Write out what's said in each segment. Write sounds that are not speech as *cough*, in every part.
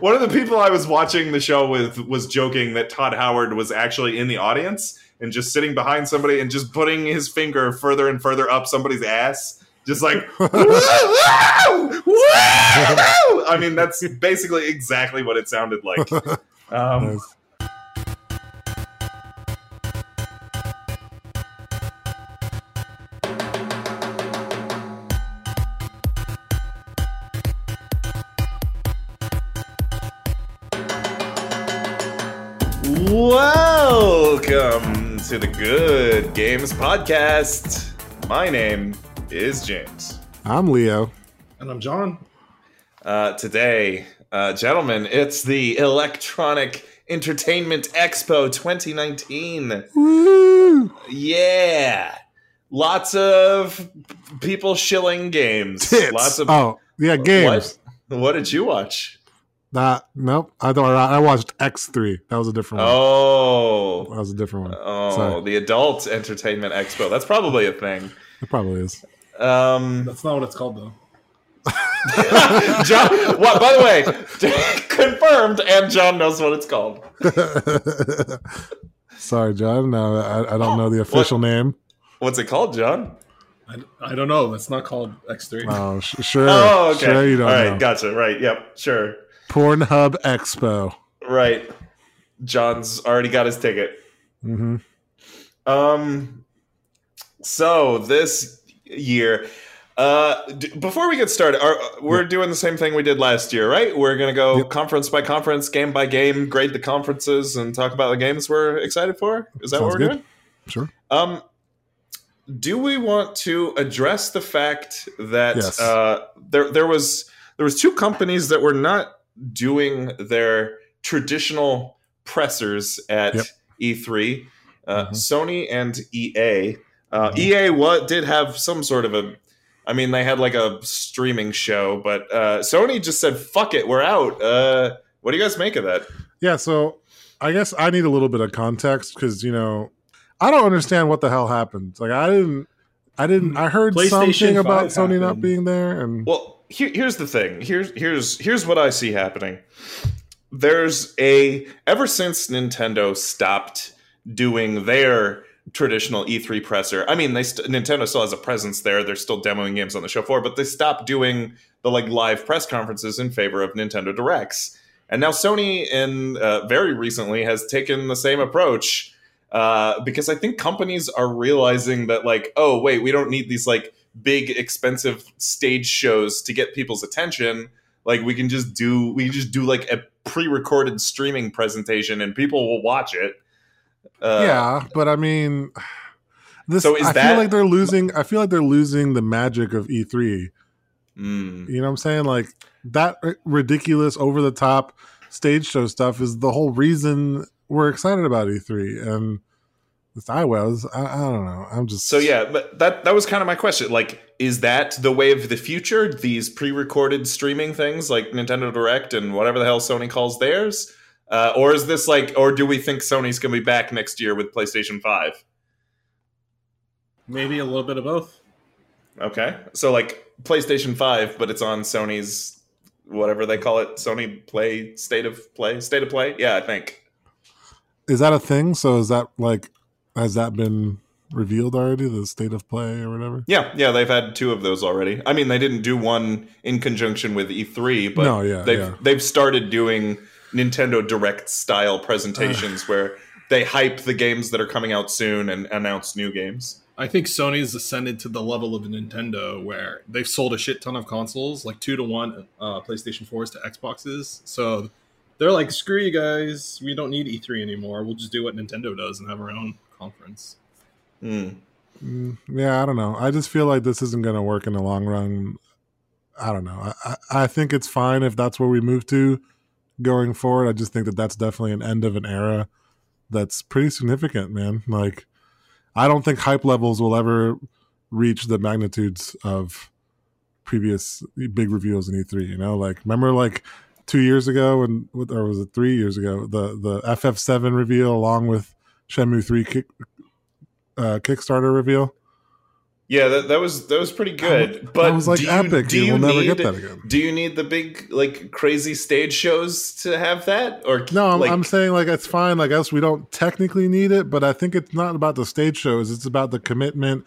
One of the people I was watching the show with was joking that Todd Howard was actually in the audience and just sitting behind somebody and just putting his finger further and further up somebody's ass. Just like, woo, woo, woo! I mean, that's basically exactly what it sounded like. *laughs* Um, Nice. To the Good Games Podcast. My name is James. I'm Leo. And I'm John. Uh, today, uh, gentlemen, it's the Electronic Entertainment Expo 2019. Woo! Yeah. Lots of people shilling games. Tits. Lots of oh, yeah, games. What? What did you watch? That nope. I thought I watched X3. That was a different one. Oh. That was a different one. Oh, Sorry. the Adult Entertainment Expo. That's probably a thing. It probably is. Um, That's not what it's called, though. *laughs* John, what? By the way, *laughs* confirmed, and John knows what it's called. *laughs* Sorry, John. No, I, I don't know the official name. What's it called, John? I, I don't know. It's not called X3. Oh, sh- sure. Oh, okay. Sure, you don't All right, know. gotcha. Right. Yep. Sure. Pornhub Expo. Right. John's already got his ticket. hmm Um. So this year, uh, d- before we get started, are, we're doing the same thing we did last year, right? We're gonna go Yep. conference by conference, game by game, grade the conferences, and talk about the games we're excited for. Is that Sounds what we're good. doing? Sure. Um, do we want to address the fact that Yes. uh, there there was there was two companies that were not doing their traditional pressers at Yep. E3, uh, Mhm. Sony and EA. Uh, Mhm. EA what did have some sort of a I mean, they had like a streaming show, but uh, Sony just said, "Fuck it, we're out." Uh, what do you guys make of that? Yeah, so I guess I need a little bit of context because you know I don't understand what the hell happened. Like I didn't, I didn't, I heard something about 5 Sony not being there, and Well, here, here's the thing. Here's here's here's what I see happening. There's a ever since Nintendo stopped doing their traditional E3 presser. I mean, they st- Nintendo still has a presence there. They're still demoing games on the show floor, but they stopped doing the like live press conferences in favor of Nintendo Directs. And now Sony, in uh, very recently, has taken the same approach uh, because I think companies are realizing that like, oh wait, we don't need these like big expensive stage shows to get people's attention. Like we can just do we can just do like a pre-recorded streaming presentation and people will watch it. Uh, yeah, but I mean, this. So is I that- feel like they're losing. I feel like they're losing the magic of E3. mm, You know what I'm saying? Like that ridiculous, over the top stage show stuff is the whole reason we're excited about E3. And with iWells, I, I don't know. I'm just So yeah, but that that was kind of my question. Like, is that the way of the future? These pre-recorded streaming things like Nintendo Direct and whatever the hell Sony calls theirs, uh, or is this like, or do we think Sony's gonna be back next year with PlayStation Five? Maybe a little bit of both. Okay, so like PlayStation Five, but it's on Sony's whatever they call it, Sony Play State of Play, State of Play. Yeah, I think. Is that a thing? So is that like has that been revealed already? The state of play or whatever? Yeah, yeah, they've had two of those already. I mean, they didn't do one in conjunction with E3, but No, yeah, they've yeah. they've started doing Nintendo Direct style presentations *sighs* where they hype the games that are coming out soon and announce new games. I think Sony's ascended to the level of Nintendo where they've sold a shit ton of consoles, like two to one uh, PlayStation 4s to Xboxes. So they're like, screw you guys. We don't need E3 anymore. We'll just do what Nintendo does and have our own conference. Hmm. Mm, yeah, I don't know. I just feel like this isn't going to work in the long run. I don't know. I, I, I think it's fine if that's where we move to going forward. I just think that that's definitely an end of an era that's pretty significant, man. Like, I don't think hype levels will ever reach the magnitudes of previous big reveals in E3. You know, like remember like two years ago and or was it three years ago the the FF7 reveal along with Shenmue three kick, uh, Kickstarter reveal. Yeah, that, that was that was pretty good. But I was like do you, epic. Do You you will never get that again. Do you need the big like crazy stage shows to have that? Or No, I'm, like, I'm saying like it's fine. Like us, we don't technically need it, but I think it's not about the stage shows. It's about the commitment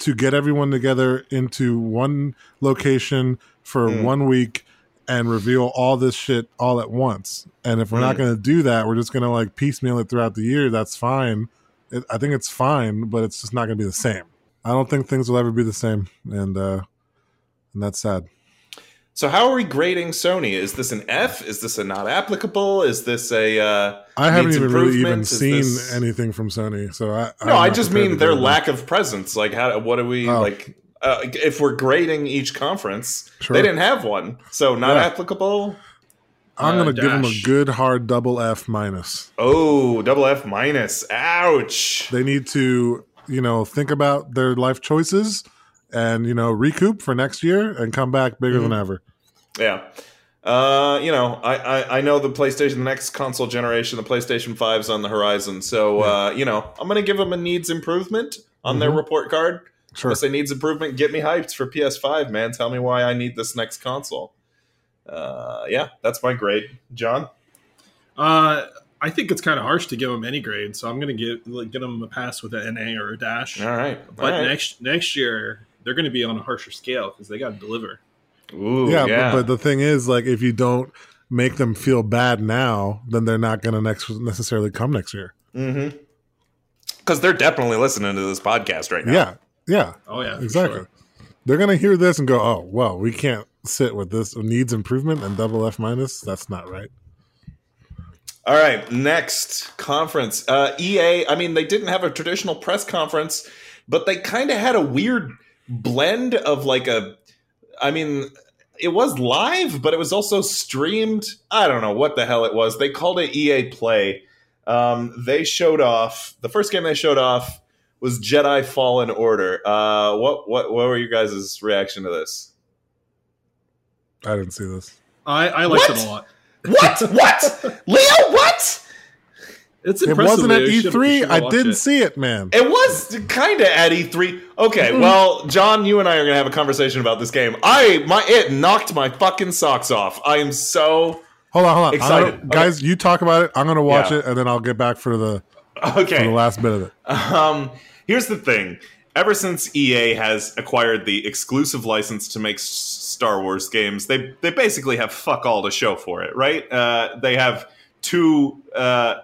to get everyone together into one location for Mm. one week and reveal all this shit all at once. And if we're not Mm. going to do that, we're just going to like piecemeal it throughout the year. That's fine. It, I think it's fine, but it's just not going to be the same. I don't think things will ever be the same, and uh, and that's sad. So how are we grading Sony? Is this an F? Is this a not applicable? Is this a uh, I haven't even really even? Seen this- anything from Sony, so I No, I just mean their lack of presence. Like how what do we Oh. like uh, if we're grading each conference, Sure. they didn't have one. So not Yeah. applicable. I'm Uh, gonna give them a good hard double F minus. Oh, double F minus. Ouch. They need to, you know, think about their life choices and you know recoup for next year and come back bigger Mm-hmm. than ever. Yeah. Uh, you know, I, I, I know the PlayStation, the next console generation, the PlayStation 5's on the horizon. So, uh, you know, I'm going to give them a needs improvement on their Mhm. report card. Sure. Unless they needs improvement, get me hyped for PS5, man. Tell me why I need this next console. Uh, yeah, that's my grade. John? Uh, I think it's kind of harsh to give them any grade, so I'm gonna give like, get them a pass with an NA or a dash. All right. But All right. next next year they're going to be on a harsher scale because they got to deliver. Ooh, yeah, yeah. But, but the thing is, like, if you don't make them feel bad now, then they're not gonna next necessarily come next year. mm-hmm. Because they're definitely listening to this podcast right now. Yeah, yeah, Oh yeah, exactly. sure. They're gonna hear this and go, "Oh, well, we can't sit with this needs improvement and double F minus. That's not right." All right, next conference. Uh, EA, I mean, they didn't have a traditional press conference, but they kind of had a weird blend of like a. I mean, it was live, but it was also streamed. I don't know what the hell it was. They called it EA Play. Um, they showed off the first game they showed off was Jedi Fallen Order. Uh, what what what were you guys' reaction to this? I didn't see this. I, I liked What? it a lot. What what *laughs* Leo? What? It's It wasn't at You should- you E3. I didn't it. see it, man. It was kind of at E3. Okay, well, John, you and I are gonna have a conversation about this game. I my it knocked my fucking socks off. I am so Hold on, hold on, Excited. I'm guys. You talk about it. I'm gonna watch Yeah. it, and then I'll get back for the for okay. the last bit of it. Um, here's the thing. Ever since EA has acquired the exclusive license to make Star Wars games, they they basically have fuck all to show for it, right? Uh, they have two uh,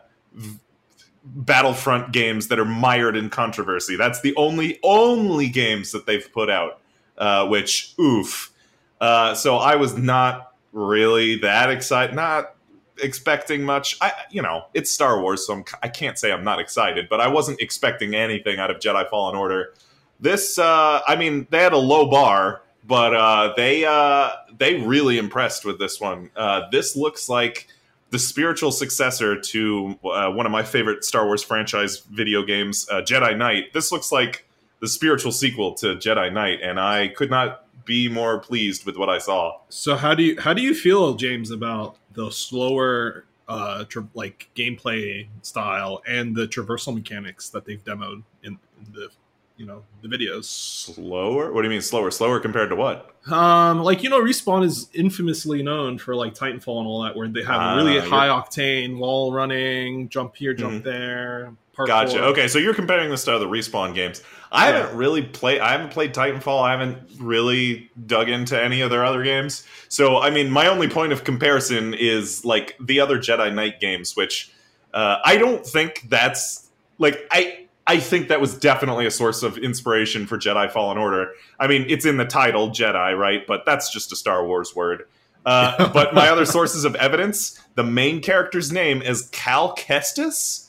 Battlefront games that are mired in controversy. That's the only only games that they've put out. Uh, which oof. Uh, so I was not really that excited. Not expecting much. I, you know, it's Star Wars, so I'm, I can't say I'm not excited, but I wasn't expecting anything out of Jedi Fallen Order. This, uh, I mean, they had a low bar, but uh, they uh, they really impressed with this one. Uh, this looks like the spiritual successor to uh, one of my favorite Star Wars franchise video games, uh, Jedi Knight. This looks like the spiritual sequel to Jedi Knight, and I could not be more pleased with what I saw. So how do you how do you feel, James, about the slower uh tra- like gameplay style and the traversal mechanics that they've demoed in, in the you know the videos? Slower? What do you mean slower? Slower compared to what? Um, like you know, Respawn is infamously known for like Titanfall and all that, where they have Ah, really you're- high octane wall running, jump here, jump Mhm. there. Parkour. Gotcha. Okay, so you're comparing this to the respawn games. I Yeah. haven't really played. I haven't played Titanfall. I haven't really dug into any of their other games. So, I mean, my only point of comparison is like the other Jedi Knight games, which uh, I don't think that's like I. I think that was definitely a source of inspiration for Jedi Fallen Order. I mean, it's in the title, Jedi, right? But that's just a Star Wars word. Uh, *laughs* but my other sources of evidence: the main character's name is Cal Kestis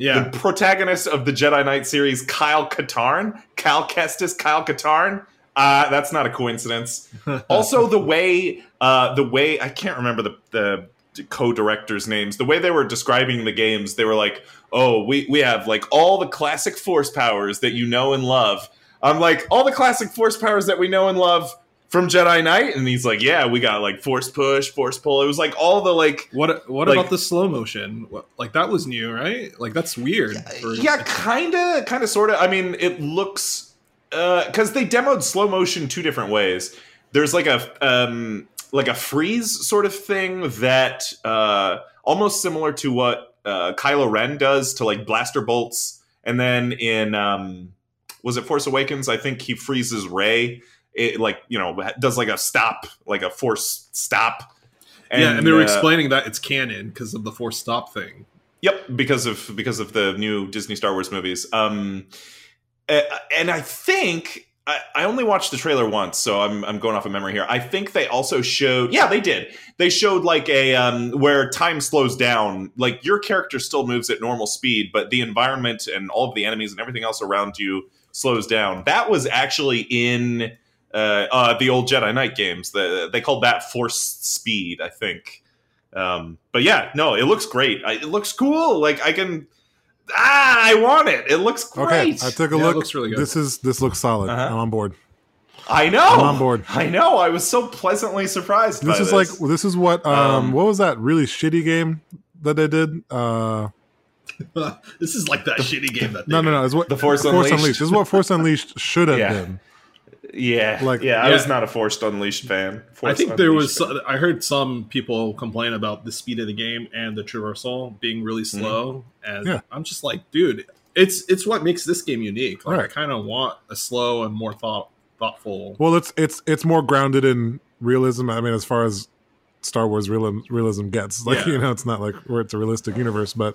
Yeah, the protagonist of the Jedi Knight series, Kyle Katarn, Cal Kestis, Kyle Katarn. Uh, that's not a coincidence. *laughs* also, the way uh, the way I can't remember the the co-directors' names. The way they were describing the games, they were like, "Oh, we we have like all the classic force powers that you know and love." I'm like, all the classic force powers that we know and love from Jedi Knight, and he's like, "Yeah, we got like force push, force pull." It was like all the like What what Like- about the slow motion? What, like that was new, right? Like that's weird. for- yeah, kind of, kind of, sort of. I mean, it looks because they demoed slow motion two different ways. There's like a um, like a freeze sort of thing that uh, almost similar to what uh, Kylo Ren does to like blaster bolts, and then in um, was it Force Awakens? I think he freezes Rey. It like you know does like a stop, like a force stop. yeah, and they were uh, explaining that it's canon because of the force stop thing. Yep, because of because of the new Disney Star Wars movies. Um, and I think I, I only watched the trailer once, so I'm I'm going off of memory here. I think they also showed. Yeah, they did. They showed like a um, where time slows down. Like your character still moves at normal speed, but the environment and all of the enemies and everything else around you slows down. That was actually in uh, uh, the old Jedi Knight games. The, they called that force speed, I think. Um, but yeah, no, it looks great. I, it looks cool. Like I can. Ah, I want it. It looks Okay, great. I took a Yeah, it look. looks really good. This is this looks solid. Uh-huh. I'm on board. I know. I'm on board. I know. I was so pleasantly surprised. This by is like this is what um, Um, what was that really shitty game that they did? Uh, *laughs* this is like that shitty game that they no, no, no. It's what The Force Force Unleashed. This is what Force *laughs* Unleashed should have Yeah. been. Yeah, like- yeah. I Yeah. was not a Force Unleashed fan. I think there was. Fan. I heard some people complain about the speed of the game and the traversal being really mm-hmm. slow, and Yeah. I'm just like, dude, it's it's what makes this game unique. Like, I kind of want a slow and more thought thoughtful. Well, it's it's it's more grounded in realism. I mean, as far as Star Wars realism, realism gets, like Yeah. you know, it's not like where it's a realistic universe, but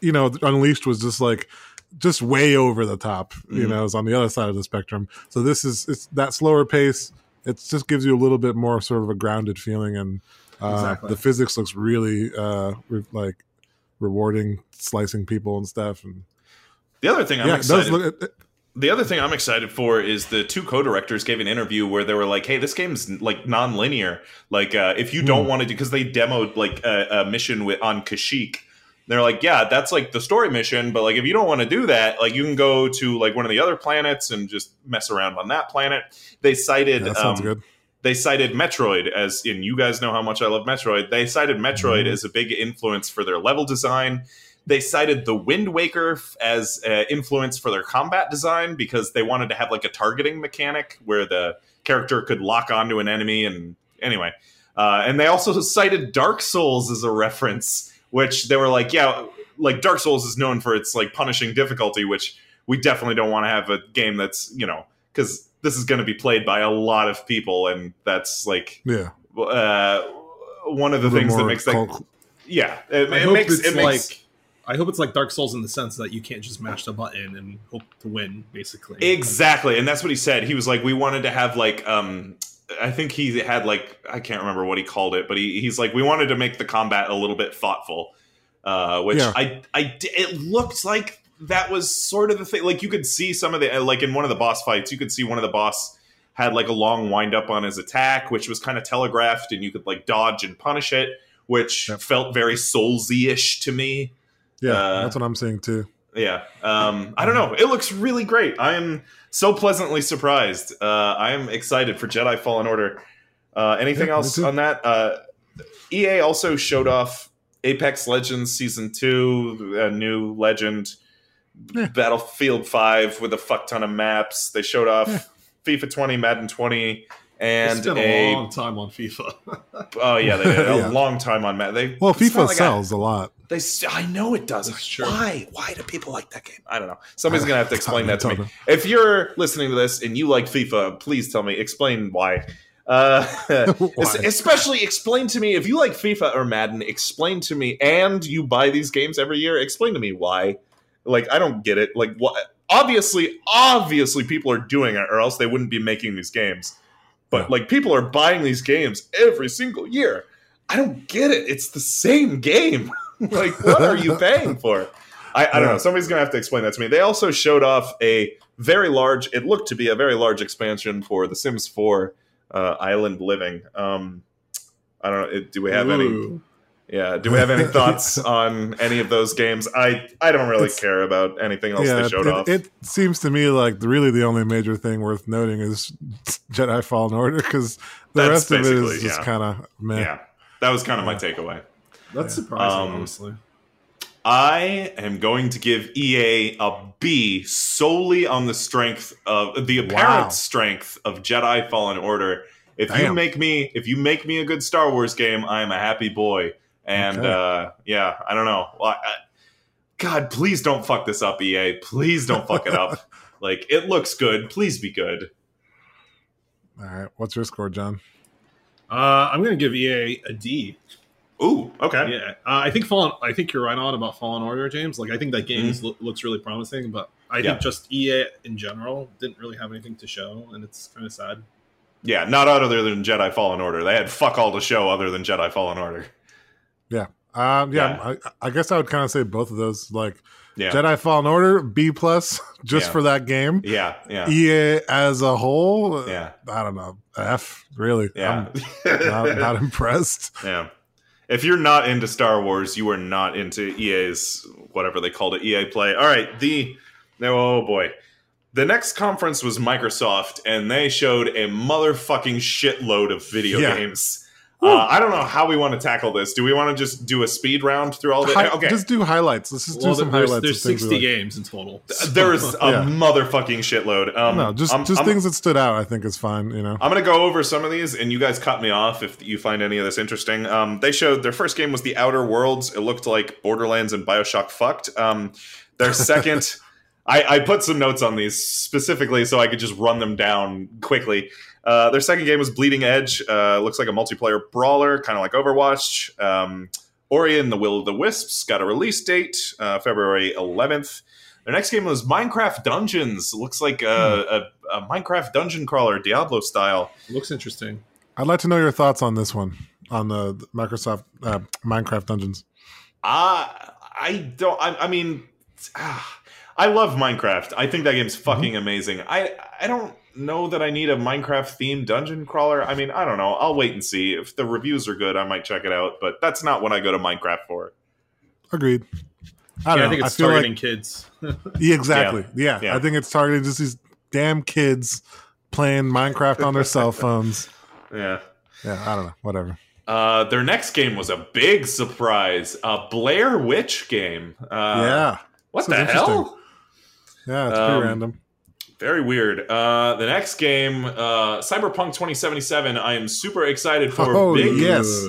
you know, Unleashed was just like just way over the top. You Mhm. know, it's on the other side of the spectrum. So this is it's that slower pace. It just gives you a little bit more sort of a grounded feeling, and uh, Exactly. the physics looks really uh, re- like rewarding, slicing people and stuff. And the other thing I'm yeah, excited. look. It, the other thing I'm excited for is the two co-directors gave an interview where they were like, "Hey, this game's like non-linear. Like, uh, if you don't Hmm. want to do, because they demoed like a, a mission with on Kashyyyk, they're like, yeah, that's like the story mission, but like if you don't want to do that, like you can go to like one of the other planets and just mess around on that planet. They cited, yeah, sounds um, good. they cited Metroid as in you guys know how much I love Metroid. They cited Metroid Mhm. as a big influence for their level design. They cited the Wind Waker as uh, influence for their combat design because they wanted to have like a targeting mechanic where the character could lock onto an enemy. And anyway, uh, and they also cited Dark Souls as a reference, which they were like, yeah, like Dark Souls is known for its like punishing difficulty, which we definitely don't want to have a game that's you know because this is going to be played by a lot of people, and that's like Yeah, uh, one of the things that more makes that cult- yeah, it, it makes it makes like. I hope it's like Dark Souls in the sense that you can't just mash the button and hope to win, basically. exactly, and that's what he said. He was like, we wanted to have like um. I think he had like I can't remember what he called it, but he, he's like we wanted to make the combat a little bit thoughtful, uh, which Yeah. I I it looked like that was sort of the thing. Like you could see some of the like in one of the boss fights, you could see one of the boss had like a long wind up on his attack, which was kind of telegraphed, and you could like dodge and punish it, which Yep. felt very Soulsy ish to me. yeah, uh, that's what I'm saying too. Yeah. Um, I don't know. It looks really great. I am so pleasantly surprised. Uh, I am excited for Jedi Fallen Order. Uh, anything Yeah, else on that? Uh, EA also showed off Apex Legends Season 2, a new legend, Yeah. Battlefield 5 with a fuck ton of maps. They showed off Yeah. FIFA 20, Madden 20, and it's been a. a long time on FIFA. *laughs* oh, yeah, they did. A *laughs* Yeah. long time on Madden. They, Well, FIFA like sells a lot. they, s- I know it does. That's true. Why? Why do people like that game? I don't know. Somebody's gonna have to *laughs* explain that to me. know. If you're listening to this and you like FIFA, please tell me. Explain why. Uh, Why? especially explain to me if you like FIFA or Madden. Explain to me, and you buy these games every year. Explain to me why. Like I don't get it. Like what? Obviously, obviously, people are doing it, or else they wouldn't be making these games. But like people are buying these games every single year. I don't get it. It's the same game. *laughs* like, what are you paying for? I, I don't know. Somebody's gonna have to explain that to me. They also showed off a very large. It looked to be a very large expansion for The Sims 4 uh, Island Living. Um, I don't know. it- Do we have any? Ooh. Yeah. Do we have any *laughs* thoughts on any of those games? I I don't really It's- care about anything else yeah, they showed it, off. it seems to me like really the only major thing worth noting is *laughs* Jedi Fallen Order because the That's rest of it is basically- just yeah. kind of meh. yeah, that was kind of my takeaway. That's Yeah. surprising, Um, honestly. I am going to give EA a B solely on the strength of the apparent Wow. strength of Jedi Fallen Order. If you make me if you make me a good Star Wars game, I am a happy boy. And Okay. uh, yeah, I don't know. Well, I, God, please don't fuck this up, EA. Please don't fuck it up. *laughs* Like it looks good. Please be good. All right, what's your score, John? Uh, I'm going to give EA a D. Ooh, okay. Yeah, uh, I think Fallen. I think you're right on about Fallen Order, James. Like, I think that game is, lo- looks really promising, but I Yeah. think just EA in general didn't really have anything to show, and it's kind of sad. Yeah, not other than Jedi Fallen Order. They had fuck all to show other than Jedi Fallen Order. Um, yeah, Yeah. I, I guess I would kind of say both of those. Like Yeah, Jedi Fallen Order, B plus, *laughs* just Yeah. for that game. yeah, yeah, EA as a whole, yeah, I don't know, F. Really, yeah. I'm not, not *laughs* impressed. Yeah. If you're not into Star Wars, you are not into EA's whatever they called it, EA Play. All right, the no, oh boy. The next conference was Microsoft, and they showed a motherfucking shitload of video Yeah. games. Uh, I don't know how we want to tackle this. Do we want to just do a speed round through all the? Hi- okay, Just do highlights. Let's just Well, do some there's, highlights. there's of things we 60 like. games in total. there's *laughs* a Yeah. motherfucking shitload. Um, no, just I'm- just I'm- things that stood out. I think is fine. You know, I'm gonna go over some of these, and you guys cut me off if you find any of this interesting. Um, they showed their first game was The Outer Worlds. It looked like Borderlands and Bioshock fucked. Um, their second, *laughs* I, I put some notes on these specifically so I could just run them down quickly. Uh, their second game was Bleeding Edge. Uh, looks like a multiplayer brawler, kind of like Overwatch. Um, Ori and the Will of the Wisps got a release date, uh, February 11th. Their next game was Minecraft Dungeons. Looks like a, a, a Minecraft dungeon crawler, Diablo style. Looks interesting. I'd like to know your thoughts on this one on the the Microsoft uh, Minecraft Dungeons. Uh, I don't. I, I mean, ah, *sighs* I love Minecraft. I think that game's fucking amazing. I I don't know that I need a Minecraft themed dungeon crawler. I mean, I don't know. I'll wait and see. If the reviews are good, I might check it out. But that's not what I go to Minecraft for. Agreed. I don't yeah, know. I think it's feel targeting like kids. *laughs* yeah, exactly. Yeah. Yeah. I think it's targeting just these damn kids playing Minecraft on their cell phones. *laughs* Yeah. Yeah, I don't know. Whatever. Uh, their next game was a big surprise. A Blair Witch game. Uh, yeah, What this the interesting. hell? yeah, it's um, pretty random. Very weird. Uh, the next game, uh, Cyberpunk 2077. I am super excited for. Oh, big, yes.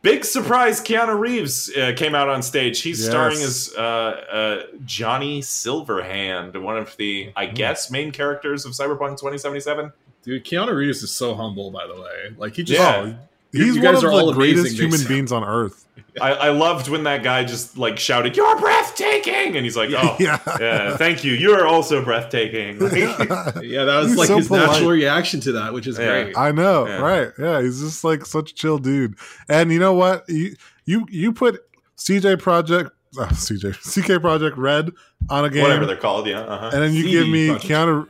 Big surprise! Keanu Reeves uh, came out on stage. He's Yes. starring as uh, uh, Johnny Silverhand, one of the, I Hmm. guess, main characters of Cyberpunk 2077. Dude, Keanu Reeves is so humble, by the way. Like he just Yeah. You- he's one guys of are all the greatest amazing, human Mason. beings on earth. I, I loved when that guy just like shouted, "You're breathtaking!" and he's like, "Oh, yeah. yeah, thank you. You are also breathtaking." *laughs* yeah, that was He's like so his polite. natural reaction to that, which is Yeah. great. I know, Yeah. right? Yeah, he's just like such a chill dude. And you know what? You you you put CJ Project, uh, *laughs* CJ CK Project Red on a game, Whatever they're called, yeah. Uh-huh. and then you CD give me Projekt. Keanu.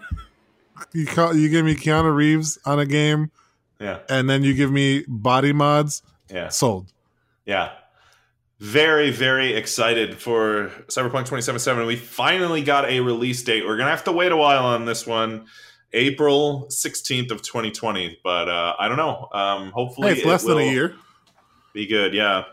You call, you give me Keanu Reeves on a game, Yeah, and then you give me body mods. yeah. Sold. Yeah. Very, very excited for Cyberpunk 2077. We finally got a release date. We're going to have to wait a while on this one. April 16th of 2020. But uh, I don't know. Um, hopefully Hey, it's it less than a year. Be good, yeah.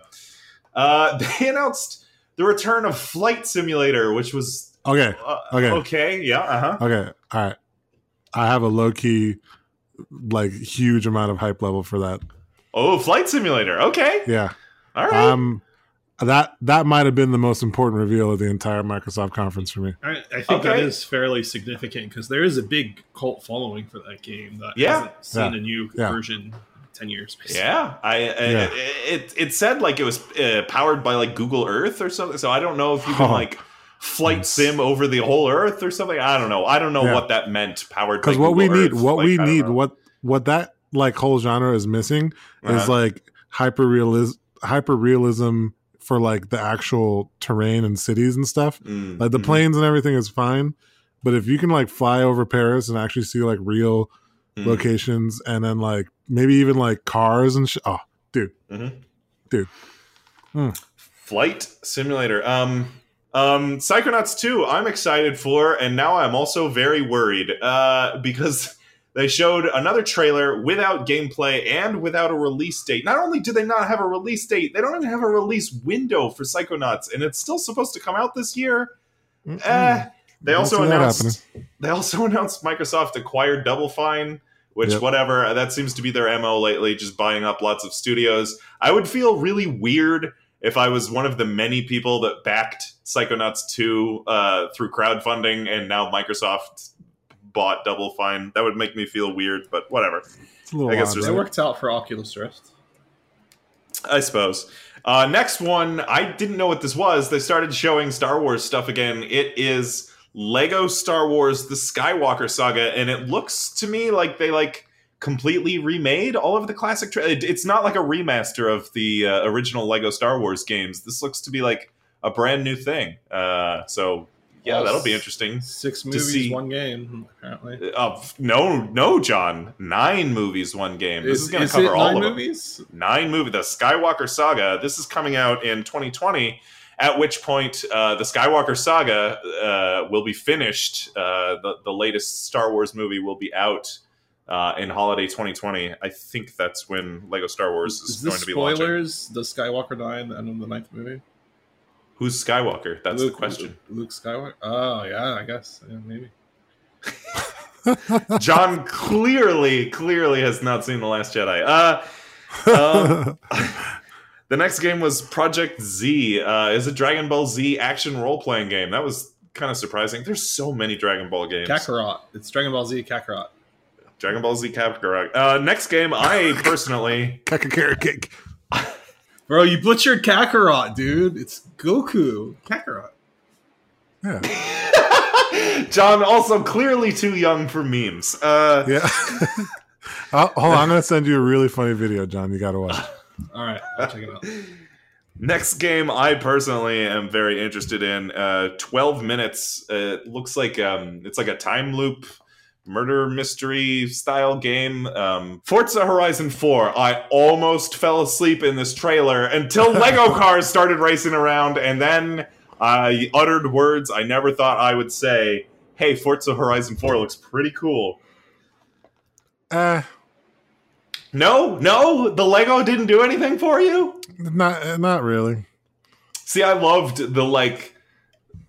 Uh, *laughs* they announced the return of Flight Simulator, which was Okay, uh, Okay. okay. Yeah, uh-huh. okay, all right. I have a low key, like huge amount of hype level for that. Oh, Flight Simulator. Okay. Yeah. All right. Um, that that might have been the most important reveal of the entire Microsoft conference for me. I, I think that Okay. is fairly significant because there is a big cult following for that game that Yeah. hasn't seen Yeah. a new Yeah. version ten years. Basically. Yeah, I, I Yeah. it it said like it was uh, powered by like Google Earth or something. So I don't know if you can Oh. like flight sim over the whole Earth or something. I don't know. I don't know Yeah. what that meant. Powered Because what we Google need, what Like, we need, know. what what that like whole genre is missing is Uh-huh. like hyper realism, hyper realism for like the actual terrain and cities and stuff. Mm, Like the mhm. planes and everything is fine, but if you can like fly over Paris and actually see like real Mm. locations and then like maybe even like cars and sh- oh Mhm. Dude. Hmm. Flight Simulator. Um, um, Psychonauts 2, I'm excited for, and now I'm also very worried uh, because *laughs* they showed another trailer without gameplay and without a release date. Not only do they not have a release date, they don't even have a release window for Psychonauts, and it's still supposed to come out this year. Eh, they Don't also announced they also *laughs* announced Microsoft acquired Double Fine, which Yep. whatever that seems to be their mo lately, just buying up lots of studios. I would feel really weird if I was one of the many people that backed Psychonauts 2 uh, through crowdfunding, and now Microsoft bought Double Fine. That would make me feel weird, but whatever. It's a little I guess odd, there's It worked out for Oculus Rift. I suppose. Uh, next one, I didn't know what this was. They started showing Star Wars stuff again. It is Lego Star Wars: The Skywalker Saga, and it looks to me like they like completely remade all of the classic. Tra- it's not like a remaster of the uh, original Lego Star Wars games. This looks to be like a brand new thing. Uh, so yeah, that'll be interesting. Six movies, see- one game, apparently. Uh, no, no, John. Nine movies, one game. This is, going to cover all of them movies? nine movie the skywalker saga this is coming out in 2020 at which point uh, the skywalker saga uh, will be finished uh, the, the latest star wars movie will be out uh, in holiday 2020 i think that's when lego star wars is, Is going this to be launching spoilers? Does Skywalker die in the end of the ninth movie? who's skywalker that's Luke, the question Luke Skywalker. Oh yeah, I guess yeah, maybe. *laughs* john clearly clearly has not seen the last jedi uh, um, *laughs* the next game was Project Z. Uh, is a Dragon Ball Z action role playing game. That was kind of surprising. There's so many Dragon Ball games. Kakarot. It's Dragon Ball Z Kakarot. Dragon Ball Z Kakarot. Uh, next game, I personally. Kakarot carrot cake. Bro, you butchered Kakarot, dude. It's Goku. Kakarot. Yeah. *laughs* John, also clearly too young for memes. Uh, Yeah. *laughs* Uh, hold on, I'm gonna send you a really funny video, John. You gotta watch. *laughs* All right, I'll check it out. Next game, I personally am very interested in. Uh, Twelve minutes. Uh, it looks like um, it's like a time loop murder mystery style game. Um, Forza Horizon Four. I almost fell asleep in this trailer until *laughs* Lego cars started racing around, and then I uttered words I never thought I would say. Hey, Forza Horizon Four looks pretty cool. Eh, No, no, the Lego didn't do anything for you. not uh, not really. See, I loved the like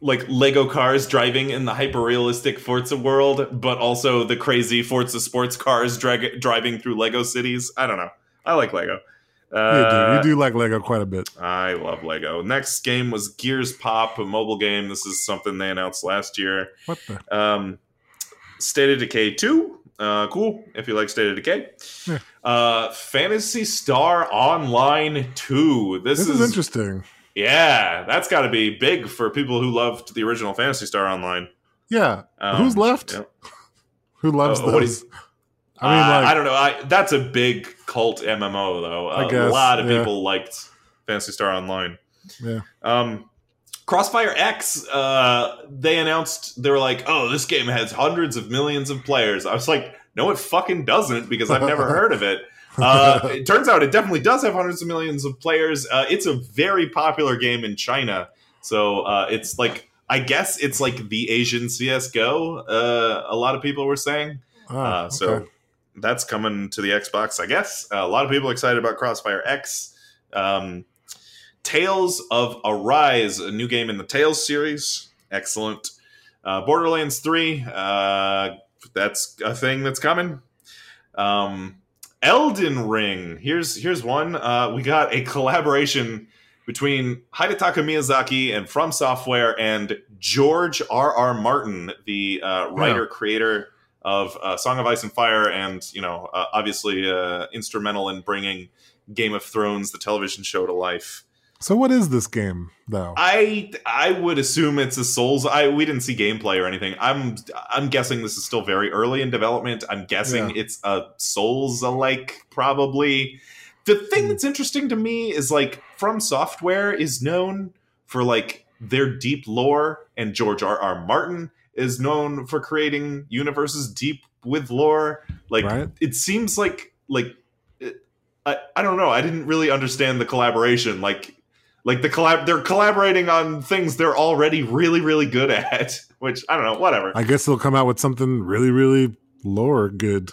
like Lego cars driving in the hyper realistic Forza world, but also the crazy Forza sports cars drag- driving through Lego cities. I don't know. I like Lego. You Uh, do. You do like Lego quite a bit. I love Lego. Next game was Gears Pop, a mobile game. This is something they announced last year. What the? Um, State of Decay 2. Uh, cool if you like State of Decay. Yeah. Uh, Phantasy Star Online 2. This, This is interesting. Yeah, that's got to be big for people who loved the original Phantasy Star Online. Yeah. Um, Who's left? yeah. *laughs* Who loves Uh, those? I mean, Uh, like, I don't know. I, that's a big cult MMO, though. Uh, a guess, lot of yeah. people liked Phantasy Star Online. Yeah. Um, Crossfire X, uh, they announced they were like, "Oh, this game has hundreds of millions of players." I was like, "No, it fucking doesn't," because I've never *laughs* heard of it. Uh, it turns out it definitely does have hundreds of millions of players. Uh, it's a very popular game in China, so uh, it's like I guess it's like the Asian CS:GO. Uh, a lot of people were saying. Ah, Uh, so okay. that's coming to the Xbox, I guess. Uh, a lot of people excited about Crossfire X. Um, Tales of Arise, a new game in the Tales series. Excellent. Uh, Borderlands 3, uh, that's a thing that's coming. Um, Elden Ring, here's here's one. Uh, we got a collaboration between Hidetaka Miyazaki and From Software and George R. R. Martin, the uh, writer creator of uh, Song of Ice and Fire, and you know, uh, obviously uh, instrumental in bringing Game of Thrones, the television show, to life. So what is this game though? I I would assume it's a Souls. I we didn't see gameplay or anything. I'm I'm guessing this is still very early in development. I'm guessing Yeah. it's a Souls alike probably. The thing Hmm. that's interesting to me is like From Software is known for like their deep lore, and George R. R. Martin is known for creating universes deep with lore. Like right? it seems like like I, I don't know i didn't really understand the collaboration like like the collab they're collaborating on things they're already really really good at *laughs* which i don't know whatever I guess they'll come out with something really, really lore good.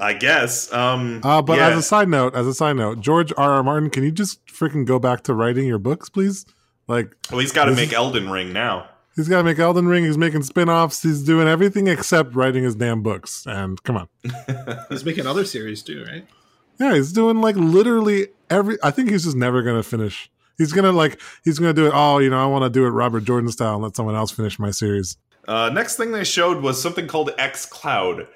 I guess. Um, Uh, but yeah. as a side note, as a side note, George R. R. Martin, can you just freaking go back to writing your books, please? Like well, he's got to this make Elden Ring now. he's got to make Elden Ring. He's making spin-offs. He's doing everything except writing his damn books. And come on, *laughs* He's making other series too, right? yeah, he's doing like literally every. I think he's just never gonna finish. He's gonna like he's gonna do it. Oh, you know, I want to do it Robert Jordan style and let someone else finish my series. Uh, next thing they showed was something called X Cloud.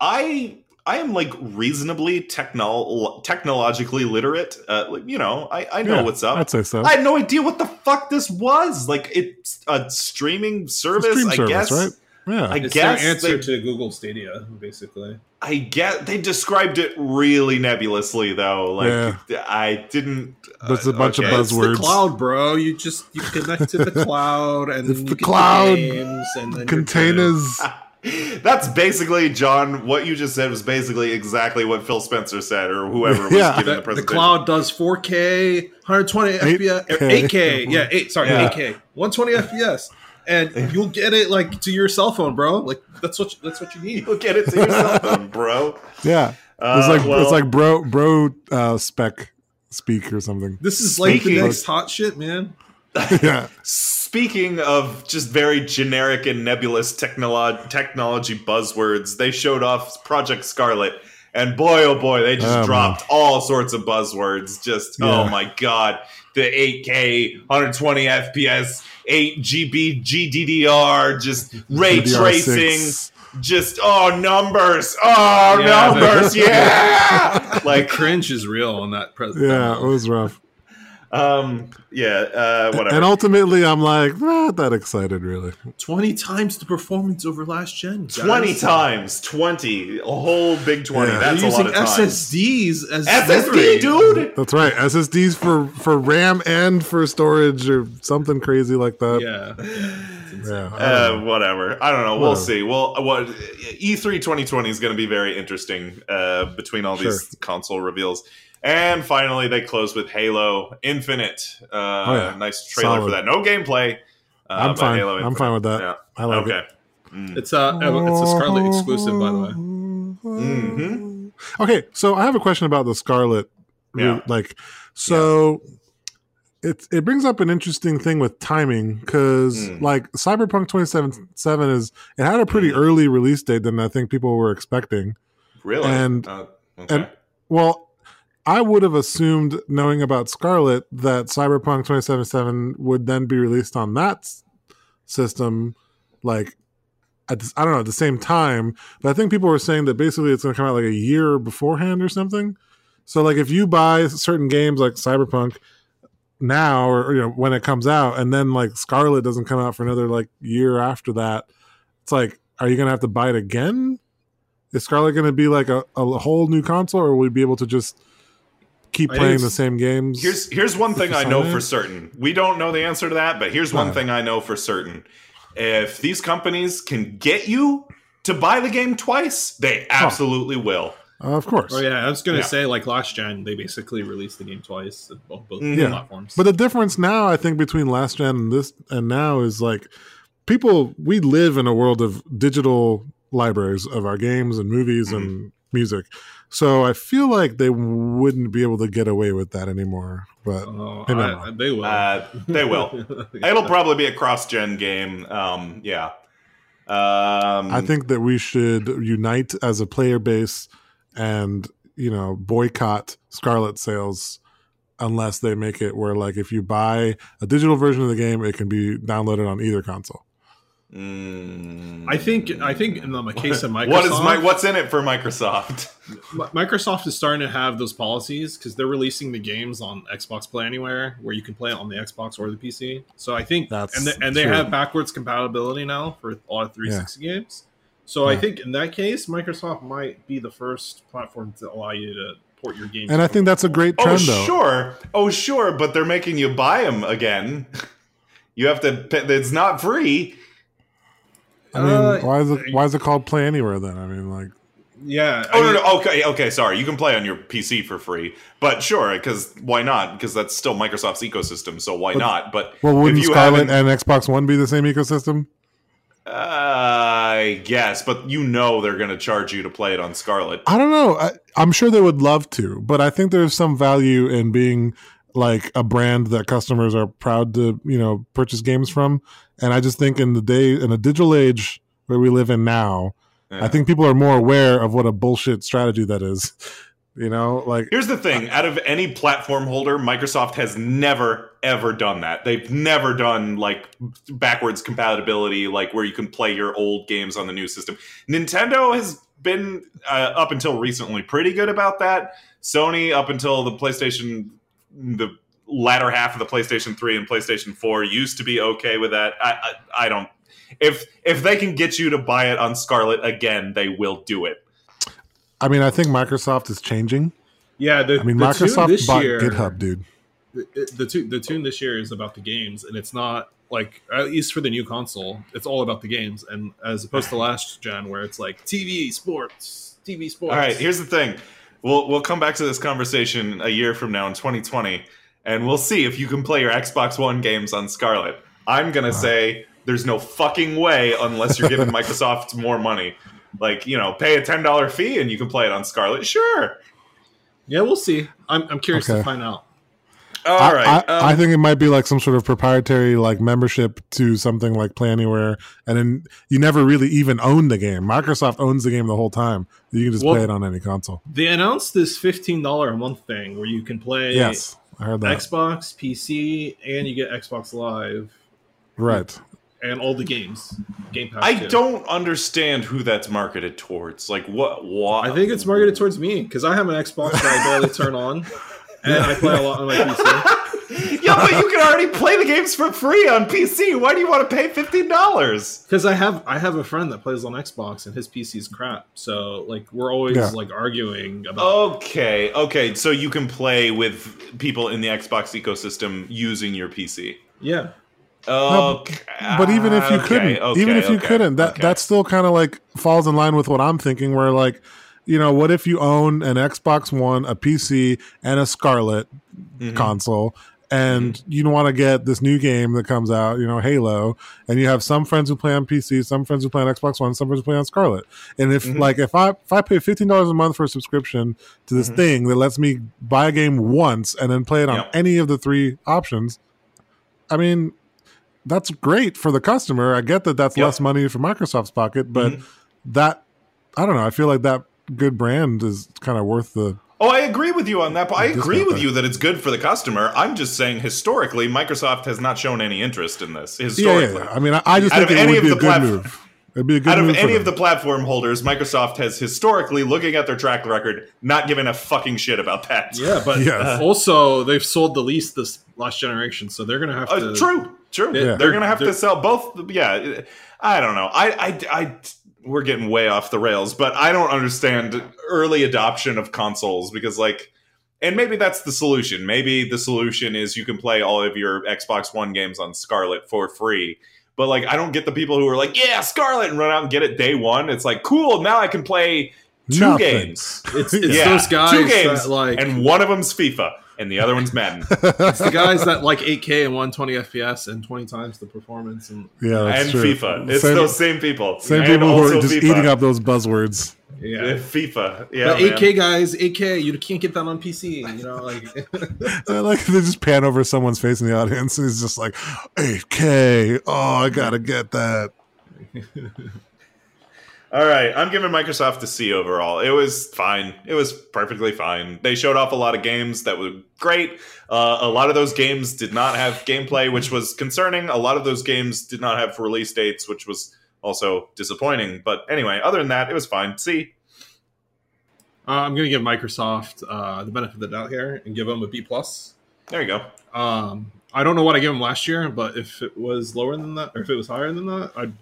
I I am like reasonably technol technologically literate. Uh, like, you know, I, I know Yeah, what's up. I'd say so. I had no idea what the fuck this was. Like it's a streaming It's a service, stream I service, guess. right? Yeah, I It's guess their answer they- to Google Stadia, basically. I get they described it really nebulously though. Like I didn't. There's a uh, bunch of buzzwords. It's the cloud, bro. You just you connect to the *laughs* cloud, and It's the you get cloud. games, and then containers. *laughs* That's basically John. What you just said was basically exactly what Phil Spencer said, or whoever was *laughs* Yeah. giving good. the The, the presentation. cloud does 4K, 120 FPS, 8K. 8K. Yeah, eight. Sorry, Yeah. 8K, 120 FPS, and you'll get it like to your cell phone, bro. Like that's what that's what you need. You'll get it to your cell phone, bro. *laughs* Yeah, Uh, it's like well, it's like bro bro uh, spec speak or something. This is like the Speaking- next hot shit, man. *laughs* yeah, Speaking of just very generic and nebulous technolo- technology buzzwords, they showed off Project Scarlet, and boy, oh boy, they just Oh, man. dropped all sorts of buzzwords. Just oh my god, the 8K, 120 FPS, 8 GB GDDR, just ray DDR6. tracing, just oh numbers, oh Yeah, numbers, *laughs* the- yeah, Like like cringe is real on that. Pres- yeah, it was rough. Um, yeah, uh, whatever. And ultimately, I'm like not that excited, really. twenty times the performance over last gen. guys. 20 times 20 a whole big 20 Yeah. They're that's a using lot of times SSDs as ssd memory. dude That's right. SSDs for for RAM and for storage or something crazy like that. Yeah. Yeah, I uh, whatever i don't know we'll Whatever. see well what E e3 2020 is going to be very interesting uh, between all these console reveals and finally they close with halo infinite uh, Oh, yeah. nice trailer Solid. for that no gameplay uh, I'm fine. Halo I'm Infinite. fine with that. yeah I like okay it. Mm. It's a it's a Scarlet exclusive, by the way. Mhm. Okay, so I have a question about the Scarlet. Yeah. Like, so it it brings up an interesting thing with timing because Mm. like Cyberpunk 2077 is it had a pretty Mm. early release date than I think people were expecting. really And- uh, okay. and- Well, I would have assumed, knowing about Scarlet, that Cyberpunk 2077 would then be released on that system, like at this, I don't know at the same time. But I think people were saying that basically it's going to come out like a year beforehand or something. So, like, if you buy certain games like Cyberpunk now, or, or, you know when it comes out, and then like Scarlet doesn't come out for another like year after that, it's like, are you going to have to buy it again? Is Scarlet going to be like a, a whole new console, or will we be able to just keep playing the same games? Here's here's one thing I know for certain. We don't know the answer to that, but here's one thing I know for certain. If these companies can get you to buy the game twice, they absolutely will. Uh, of course. Oh yeah, I was gonna Yeah. say like last gen, they basically released the game twice on both, both Yeah. platforms. But the difference now, I think, between last gen and this and now is like people. We live in a world of digital libraries of our games and movies and music. So I feel like they wouldn't be able to get away with that anymore. But Oh, I- I'm they will. Uh, they will. *laughs* It'll probably be a cross-gen game. Um, yeah. Um, I think that we should unite as a player base and you know boycott Scarlet sales unless they make it where like if you buy a digital version of the game, it can be downloaded on either console. Mm, I think I think in the *laughs* case of Microsoft, what is my what's in it for Microsoft? *laughs* Microsoft is starting to have those policies because they're releasing the games on Xbox Play Anywhere, where you can play it on the Xbox or the PC. So I think, That's and they, and they have backwards compatibility now for a lot of 360 games. So I think in that case, Microsoft might be the first platform to allow you to port your games. And I think that's a great Oh, trend, though. sure. Oh, sure. But they're making you buy them again. *laughs* You have to. Pay, it's not free. I mean, Uh, why is it why is it called Play Anywhere then? I mean, like, yeah. Oh I no, mean- no. Okay, okay. Sorry. You can play on your PC for free, but sure, because why not? Because that's still Microsoft's ecosystem. So why But- not? But well, wouldn't if you Scarlet haven't- and Xbox One be the same ecosystem? uh, I guess, but you know they're going to charge you to play it on Scarlet. I don't know. I, I'm sure they would love to, but I think there's some value in being like a brand that customers are proud to, you know, purchase games from. And I just think in the day in a digital age where we live in now, Yeah. I think people are more aware of what a bullshit strategy that is. *laughs* You know, like Here's the thing out of any platform holder, Microsoft has never, ever done that. They've never done like backwards compatibility, like where you can play your old games on the new system. Nintendo has been, uh, up until recently, pretty good about that. Sony, up until the PlayStation, the latter half of the PlayStation 3 and PlayStation 4, used to be okay with that. I, I, I don't. If if they can get you to buy it on Scarlett again, they will do it. I mean, I think Microsoft is changing. Yeah, the, I mean, the Microsoft this bought year, GitHub, dude. The, the tune the tune this year is about the games, and it's not like at least for the new console, it's all about the games, and as opposed to last gen where it's like TV, sports, TV, sports. All right, here's the thing. We'll we'll come back to this conversation a year from now in 2020, and we'll see if you can play your Xbox One games on Scarlett. I'm gonna say there's no fucking way unless you're giving *laughs* Microsoft more money. Like you know, pay a ten dollar fee and you can play it on Scarlett. Sure. yeah, we'll see. I'm, I'm curious Okay. to find out. All I, right. I, um, I think it might be like some sort of proprietary like membership to something like Play Anywhere, and then you never really even own the game. Microsoft owns the game the whole time. You can just Well- play it on any console. They announced this fifteen dollar a month thing where you can play Yes, I heard that. Xbox, PC, and you get Xbox Live right. and all the games. Game Pass. I too. don't understand who that's marketed towards. Like what? What? I think it's marketed towards me because I have an Xbox that I barely turn on, and I play a lot on my PC. *laughs* yeah, but you can already play the games for free on PC. Why do you want to pay fifteen dollars? Because I have I have a friend that plays on Xbox and his PC is crap. So like we're always Yeah. like arguing about. Okay, okay. So you can play with people in the Xbox ecosystem using your PC. Yeah, Okay. But even if you Okay, couldn't, okay, even if you couldn't, that okay. that still kind of like falls in line with what I'm thinking. Where like, you know, what if you own an Xbox One, a PC, and a Scarlett Mhm. console, and you want to get this new game that comes out, you know, Halo, and you have some friends who play on PC, some friends who play on Xbox One, some friends who play on Scarlett. And if Mhm. like if I if I pay fifteen dollars a month for a subscription to this Mhm. thing that lets me buy a game once and then play it on Yep. any of the three options, I mean, that's great for the customer. I get that that's Yep. less money for Microsoft's pocket, but Mhm. that I don't know. I feel like that good brand is kind of worth the. Oh, I agree with you on that. But I agree with you that it's good for the customer. I'm just saying historically, Microsoft has not shown any interest in this. Yeah, Historically, yeah, yeah. I mean, I, I just Out think of it any would of be a the good platf- move. It'd be a good out of move for any of the platform holders, Microsoft has historically, looking at their track record, not given a fucking shit about that. yeah, but *laughs* Yes. also they've sold the least this last generation, so they're gonna have Uh, to. true, true. Yeah. They're gonna have to They're- sell both. Yeah, I don't know. I, I, I, we're getting way off the rails, but I don't understand early adoption of consoles because, like, and maybe that's the solution. Maybe the solution is you can play all of your Xbox One games on Scarlett for free. But like, I don't get the people who are like, "Yeah, Scarlett," and run out and get it day one. It's like, cool. Now I can play two Nothing. games, It's, it's *laughs* Yeah, those guys two games, that like and one of them's FIFA, and the other one's Madden. *laughs* it's the guys that like 8K and 120 FPS and 20 times the performance and Yeah, that's and true. FIFA. It's same, those same people. same And people who are just FIFA. eating up those buzzwords. yeah. Yeah, FIFA. Yeah, but 8K guys, 8K, you can't get that on PC. You know, like *laughs* I like they just pan over someone's face in the audience, and he's just like, "8K, oh, I gotta get that." *laughs* All right, I'm giving Microsoft a C overall. It was fine. It was perfectly fine. They showed off a lot of games that were great. Uh, a lot of those games did not have gameplay, which was concerning. A lot of those games did not have release dates, which was also disappointing. But anyway, other than that, it was fine. C. uh, I'm gonna give Microsoft uh, the benefit of the doubt here and give them a B plus. There you go. Um, I don't know what I gave them last year, but if it was lower than that or if it was higher than that, I'd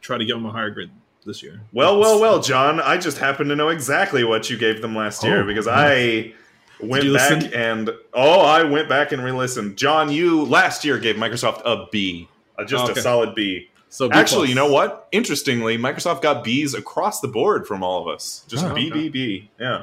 try to give them a higher grade this year. Well, well, well, John. I just happen to know exactly what you gave them last year Oh, because. I went back listen? and oh, I went back and re-listened. John, you last year gave Microsoft a B, uh, just Okay. a solid B. So B Actually, plus. you know what? Interestingly, Microsoft got Bs across the board from all of us. Just Oh, B, okay. B, B. Yeah.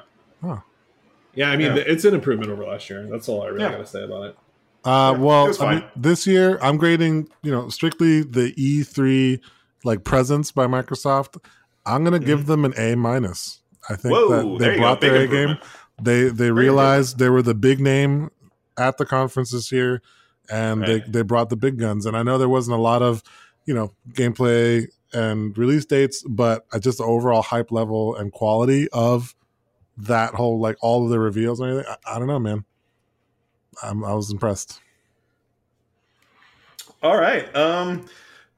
Yeah, I mean Yeah. it's an improvement over last year. That's all I really Yeah. gotta say about it. Uh, Yeah, well, it I mean, this year I'm grading, you know, strictly the E3 like presence by Microsoft, I'm gonna give them an A minus. I think Whoa, that they brought go. Their A game. They they realized they were the big name at the conference this year, and Right. they they brought the big guns. And I know there wasn't a lot of you know gameplay and release dates, but just the overall hype level and quality of that whole like all of the reveals and everything. I, I don't know, man. I'm, I was impressed. All right. Um,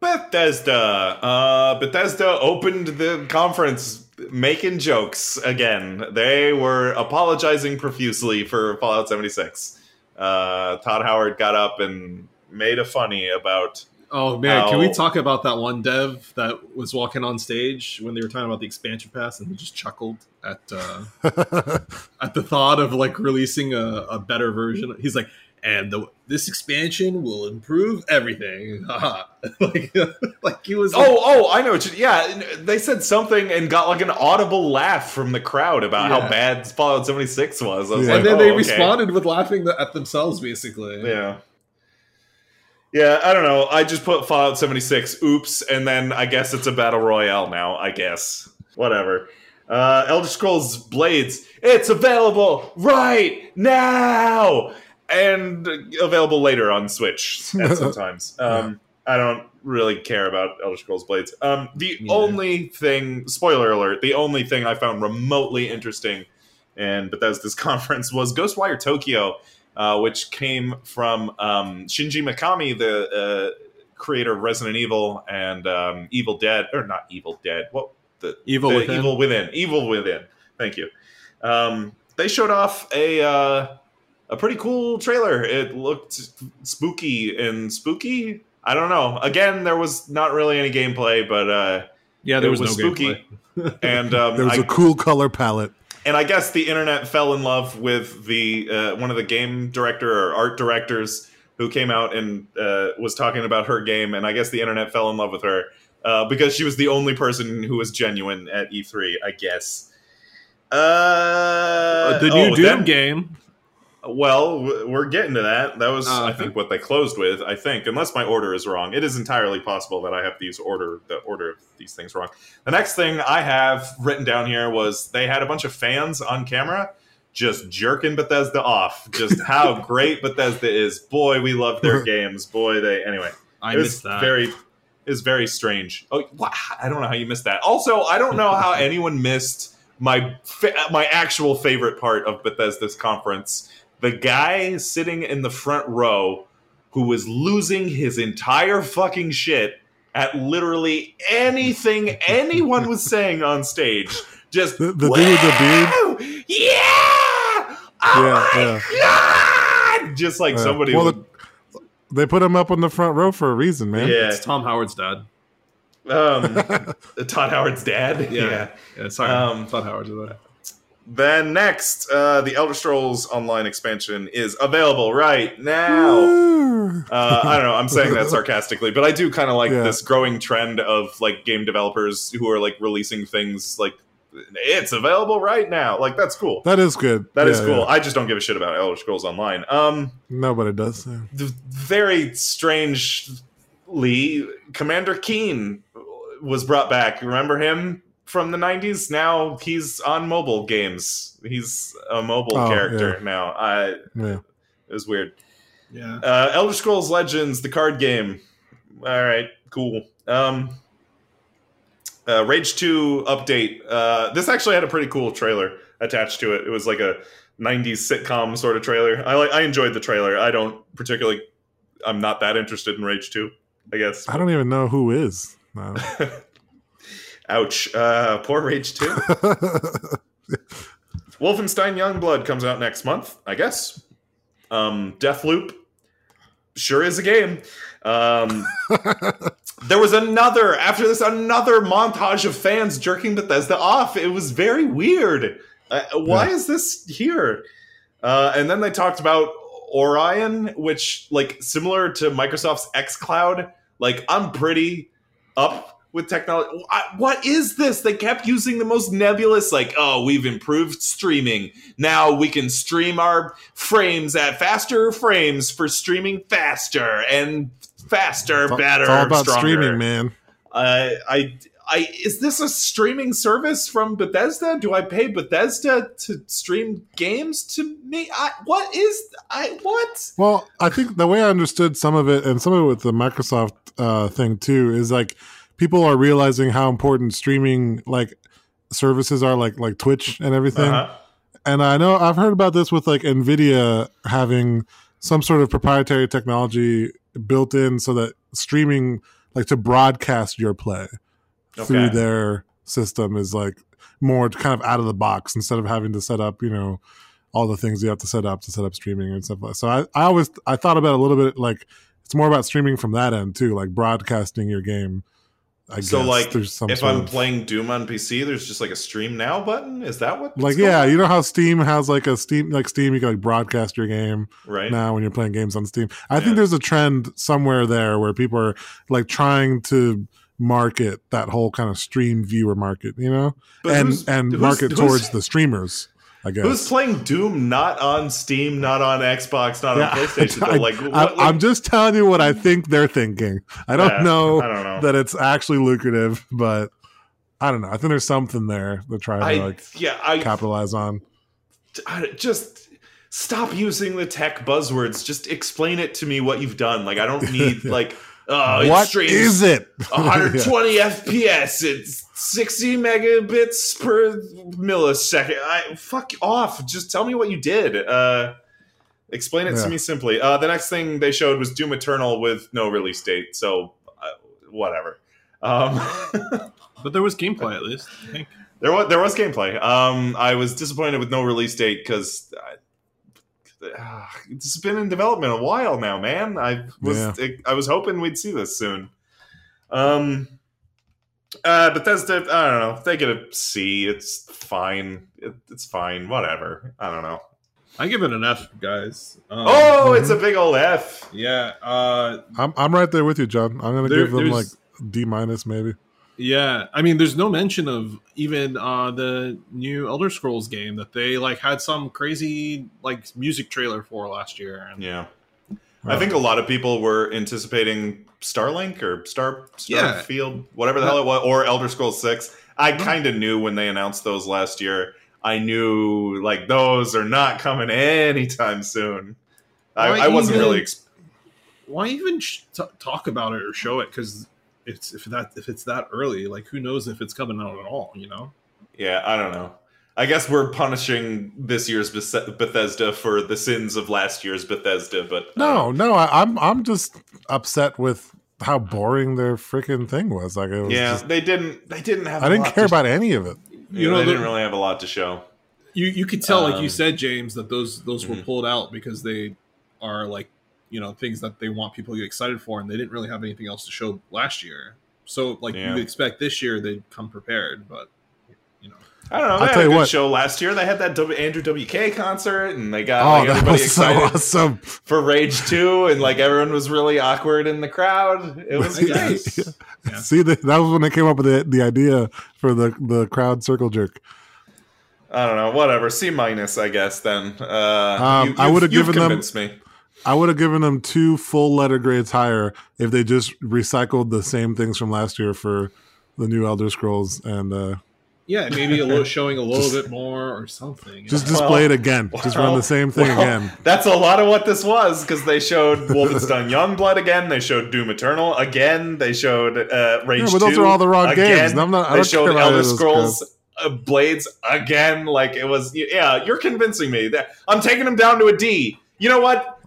Bethesda. Uh, Bethesda opened the conference making jokes again. They were apologizing profusely for Fallout 76. Uh, Todd Howard got up and made a funny about. Oh man, can we talk about that one dev that was walking on stage when they were talking about the expansion pass and he just chuckled at uh, *laughs* at the thought of like releasing a, a better version. He's like, and the, this expansion will improve everything. *laughs* *laughs* Like, *laughs* like he was. Like, Oh, oh, I know. What you, yeah, they said something and got like an audible laugh from the crowd about how bad Fallout 76 was. I was Yeah. like, and then oh, they okay. responded with laughing at themselves, basically. Yeah. Yeah, I don't know. I just put Fallout 76, oops, and then I guess it's a battle royale now, I guess. Whatever. Uh, Elder Scrolls Blades, it's available right now! And available later on Switch at sometimes. *laughs* Um, I don't really care about Elder Scrolls Blades. Um, the Neither. only thing, spoiler alert, the only thing I found remotely interesting in Bethesda's this *laughs* conference was Ghostwire Tokyo uh, which came from um, Shinji Mikami, the uh, creator of Resident Evil and um, Evil Dead, or not Evil Dead, what the Evil the Within. Evil Within, Evil Within. Thank you. Um, they showed off a uh, a pretty cool trailer. It looked spooky and spooky. I don't know. Again, there was not really any gameplay, but uh, Yeah, there was, was no spooky. gameplay. *laughs* and um, there was I- a cool color palette. and I guess the internet fell in love with the uh, one of the game director or art directors who came out and uh, was talking about her game, and I guess the internet fell in love with her uh, because she was the only person who was genuine at E3. I guess. Uh, the new oh, Doom then- game. Well, we're getting to that. That was, Oh, I think, what they closed with. I think, unless my order is wrong, it is entirely possible that I have these order the order of these things wrong. The next thing I have written down here was they had a bunch of fans on camera just jerking Bethesda off. Just *laughs* how great Bethesda is. Boy, we love their *laughs* games. Boy, they anyway. I missed that. very is very strange. Oh, I don't know how you missed that. Also, I don't know how *laughs* anyone missed my fa- my actual favorite part of Bethesda's conference. The guy sitting in the front row who was losing his entire fucking shit at literally anything anyone was saying on stage. Just The- the dude with the beard? Yeah! Oh Yeah, my god! Just like Yeah. somebody Well, would, They put him up on the front row for a reason, man. yeah. It's Tom Howard's dad. Um, *laughs* Todd Howard's dad. Yeah. Yeah, sorry. Um, Todd Howard's dad. Then next, uh, the Elder Scrolls Online expansion is available right now. Uh, I don't know. I'm saying that sarcastically, but I do kind of like Yeah. this growing trend of like game developers who are like releasing things like it's available right now. Like that's cool. that is good. That is Yeah, cool. yeah. I just don't give a shit about Elder Scrolls Online. Um, Nobody does. yeah. very strangely, Commander Keen was brought back. Remember him from the '90s? Now he's on mobile games. He's a mobile Oh, character yeah. now. I it was weird. Yeah. Uh, Elder Scrolls Legends, the card game. All right, cool. Um, uh, Rage 2 update. Uh, this actually had a pretty cool trailer attached to it. It was like a 90s sitcom sort of trailer. I like. I enjoyed the trailer. I don't particularly. I'm not that interested in Rage 2. I guess. I don't even know who is. No. *laughs* Ouch. Uh, poor Rage 2. *laughs* Wolfenstein Youngblood comes out next month, I guess. Um, Deathloop sure is a game. Um, *laughs* there was another after this another montage of fans jerking Bethesda off. It was very weird. Uh, why Yeah. is this here? Uh, and then they talked about Orion, which like similar to Microsoft's xCloud. Like I'm pretty up with technology. What is this? They kept using the most nebulous, like, oh, we've improved streaming. Now we can stream our frames at faster frames for streaming faster and faster, better, it's all about stronger. streaming, man. Uh, I I is this a streaming service from Bethesda? Do I pay Bethesda to stream games to me? I, what is I what? Well, I think the way I understood some of it, and some of it with the Microsoft uh, thing too, is like people are realizing how important streaming like services are, like like Twitch and everything. Uh-huh. And I know I've heard about this with like Nvidia having some sort of proprietary technology built in so that streaming, like to broadcast your play through their system, is like more kind of out of the box instead of having to set up, you know, all the things you have to set up to set up streaming and stuff like. So I, I always I thought about it a little bit like it's more about streaming from that end too, like broadcasting your game. I So guess like, there's some if I'm of- playing Doom on PC, there's just like a stream now button. Is that what? like yeah, you know how Steam has like a Steam like Steam you can like broadcast your game right. now when you're playing games on Steam. I Yeah. think there's a trend somewhere there where people are like trying to market that whole kind of stream viewer market, you know, But and who's- and who's- market who's- towards the streamers. I guess. Who's playing Doom not on Steam, not on Xbox, not Yeah, on *laughs* PlayStation? I, like, what, I, like- I'm just telling you what I think they're thinking. I don't Yeah, know I don't know. that it's actually lucrative, but I don't know. I think there's something there they're trying to like yeah, I, capitalize on. Just stop using the tech buzzwords. Just explain it to me what you've done. Like I don't *laughs* need Yeah. like it what streams is it? *laughs* 120 FPS. *laughs* It's 60 megabits per millisecond. I fuck off. Just tell me what you did. Uh, explain it Yeah. to me simply. Uh, the next thing they showed was Doom Eternal with no release date. So uh, whatever. Um, *laughs* But there was gameplay at least. I think. there was there was gameplay. Um, I was disappointed with no release date because. Uh, *sighs* it's been in development a while now, man. I was Yeah. I was hoping we'd see this soon. Um, uh, Bethesda, I don't know. They get a C. It's fine. It, it's fine. Whatever. I don't know. I give it an F, guys. Um, Oh, it's a big old F. yeah. Uh, I'm I'm right there with you, John. I'm gonna There- give them like D minus maybe. Yeah, I mean, there's no mention of even uh, the new Elder Scrolls game that they like had some crazy like music trailer for last year. And Yeah. I think a lot of people were anticipating Starlink or Star Yeah. Whatever the hell it was, or Elder Scrolls Six. I kind of knew when they announced those last year. I knew like those are not coming anytime soon. I, I wasn't even- really. Ex- why even sh- t- talk about it or show it? Because it's if that if it's that early, like who knows if it's coming out at all? You know? yeah, I don't know. I guess we're punishing this year's Bethesda for the sins of last year's Bethesda, but uh, No, no, I, I'm I'm just upset with how boring their freaking thing was. Like it was yeah, just, they didn't. They didn't have. I a didn't lot care to- about any of it. You You know, know, they the- didn't really have a lot to show. You you could tell, like Um, you said, James, that those those were Mhm. pulled out because they are like you know things that they want people to get excited for, and they didn't really have anything else to show last year. So like Yeah. you would expect this year they'd come prepared, but you know. I don't know. I'll They had tell a you good what. show last year. They had that w- Andrew WK concert, and they got Oh, like, that everybody was so excited awesome. for Rage Two, and like everyone was really awkward in the crowd. It was I great. guess. Yeah. See, that that was when they came up with the, the idea for the the crowd circle jerk. I don't know. Whatever. C minus, I guess. Then uh, Um, you, I would've given them- convinced me. I would have given them two full letter grades higher if they just recycled the same things from last year for the new Elder Scrolls and uh, Yeah, maybe a little *laughs* showing a little bit more or something. just Yeah. display Well, it again. just run the same thing well, again. *laughs* That's a lot of what this was because they showed Wolfenstein Youngblood again. They showed Doom Eternal again. They showed uh, Rage Yeah, but those 2 are all the wrong again. games. I'm not- I they showed Elder Scrolls uh, Blades again. Like it was. Yeah, you're convincing me. That I'm taking them down to a D. You know what?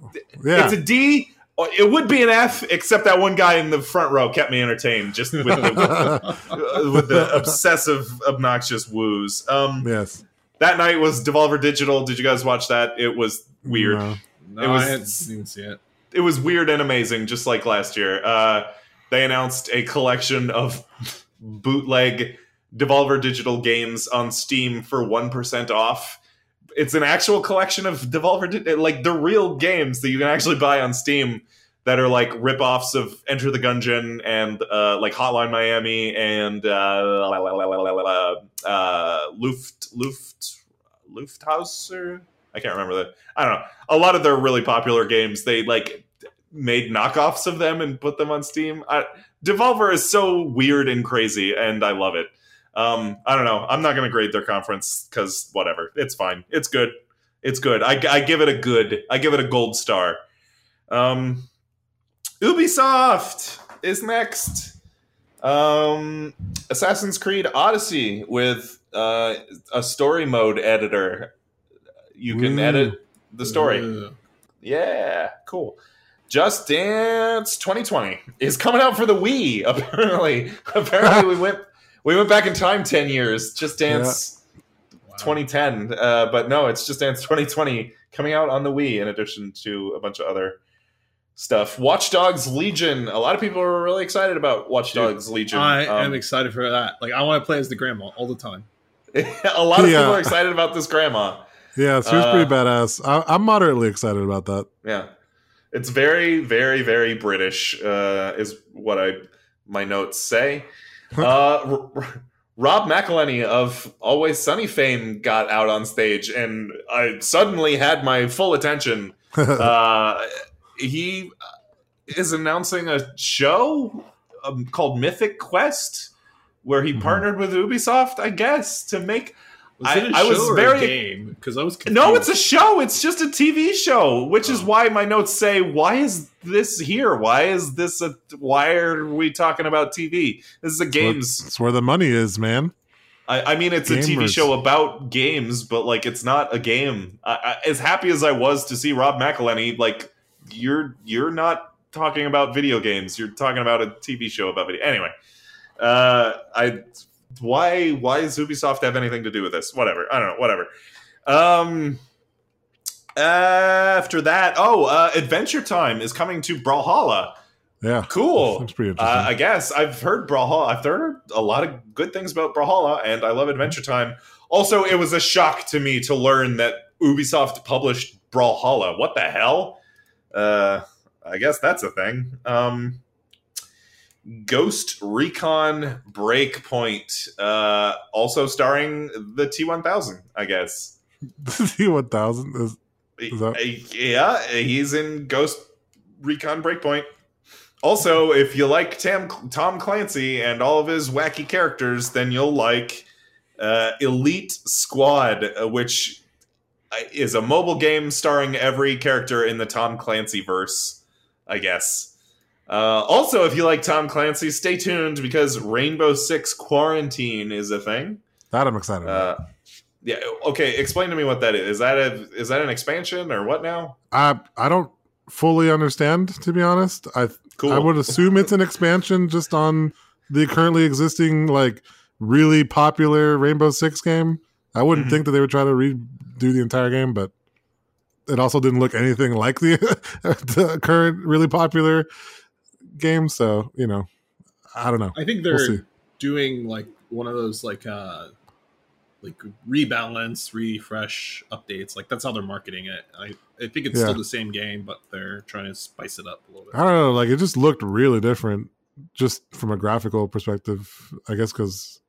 Yeah, It's a D. It would be an F, except that one guy in the front row kept me entertained just with the, *laughs* uh, *laughs* with the obsessive, obnoxious woos. Um, yes. that night was Devolver Digital. Did you guys watch that? It was weird. No. no, it was- I didn't even see it. It was weird and amazing, just like last year. Uh, they announced a collection of *laughs* bootleg Devolver Digital games on Steam for one percent off. It's an actual collection of Devolver, like the real games that you can actually buy on Steam that are like rip-offs of Enter the Gungeon and uh, like Hotline Miami and uh, uh, Luft Luft Lufthauser. I can't remember that. I don't know. A lot of their really popular games, they like made knockoffs of them and put them on Steam. I, Devolver is so weird and crazy, and I love it. Um, I don't know. I'm not going to grade their conference because whatever. It's fine. It's good. It's good. I, I give it a good. I give it a gold star. Um, Ubisoft is next. Um, Assassin's Creed Odyssey with uh, a story mode editor. You can Ooh. edit the story. Yeah, cool. Just Dance 2020 is coming out for the Wii. *laughs* Apparently, apparently we *laughs* went we went back in time 10 years. Just Dance Wow. 2010, uh, but no, it's Just Dance 2020 coming out on the Wii in addition to a bunch of other stuff. Watch Dogs Legion. A lot of people are really excited about Watch Dude, Dogs Legion. I Um, am excited for that. Like, I want to play as the grandma all the time. *laughs* a lot of Yeah. people are excited about this grandma. Yeah, she was Uh, pretty badass. I, I'm moderately excited about that. Yeah, it's very, very, very British. Uh, is what I my notes say. *laughs* uh, Rob McElhenney of Always Sunny fame got out on stage, and I suddenly had my full attention. *laughs* Uh, he is announcing a show um, called Mythic Quest, where he Mhm. partnered with Ubisoft, I guess, to make Was I- it a I show was or very- a game? Because I was confused. No, it's a show. It's just a TV show, which is Oh. why my notes say, "Why is this here? Why is this a? Why are we talking about TV? This is a games. That's where the money is, man. I, I mean, it's a TV show about games, but like, it's not a game. I, I, as happy as I was to see Rob McElhenney, like, you're you're not talking about video games. You're talking about a TV show about video. Anyway, uh, I why why does Ubisoft have anything to do with this? Whatever. I don't know. Whatever. Um. After that, oh, uh, Adventure Time is coming to Brawlhalla. Yeah, Cool. *laughs* Seems pretty Uh. I guess I've heard Brawlhalla. I've heard a lot of good things about Brawlhalla, and I love Adventure Time. Also, it was a shock to me to learn that Ubisoft published Brawlhalla. What the hell? Uh, I guess that's a thing. Um, Ghost Recon Breakpoint, uh, also starring the T1000. I guess. *laughs* The T one thousand is Is that- Uh, Yeah, he's in Ghost Recon Breakpoint. Also, if you like Tam, Tom Clancy and all of his wacky characters, then you'll like uh, Elite Squad, uh, which uh, is a mobile game starring every character in the Tom Clancy verse, I guess. Uh, also, if you like Tom Clancy, stay tuned because Rainbow Six Quarantine is a thing. that I'm excited about. Uh, yeah. Okay. Explain to me what that is. Is that a is that an expansion or what now? I I don't fully understand to be honest. I Cool. I would assume it's an expansion just on the currently existing like really popular Rainbow Six game. I wouldn't Mhm. think that they would try to redo the entire game, but it also didn't look anything like the, *laughs* the current really popular game. So you know, I don't know. I think they're see. doing like one of those like uh like rebalance, refresh updates. Like that's how they're marketing it. I I think it's Yeah. still the same game, but they're trying to spice it up a little bit. I don't know. Like it just looked really different, just from a graphical perspective. I guess because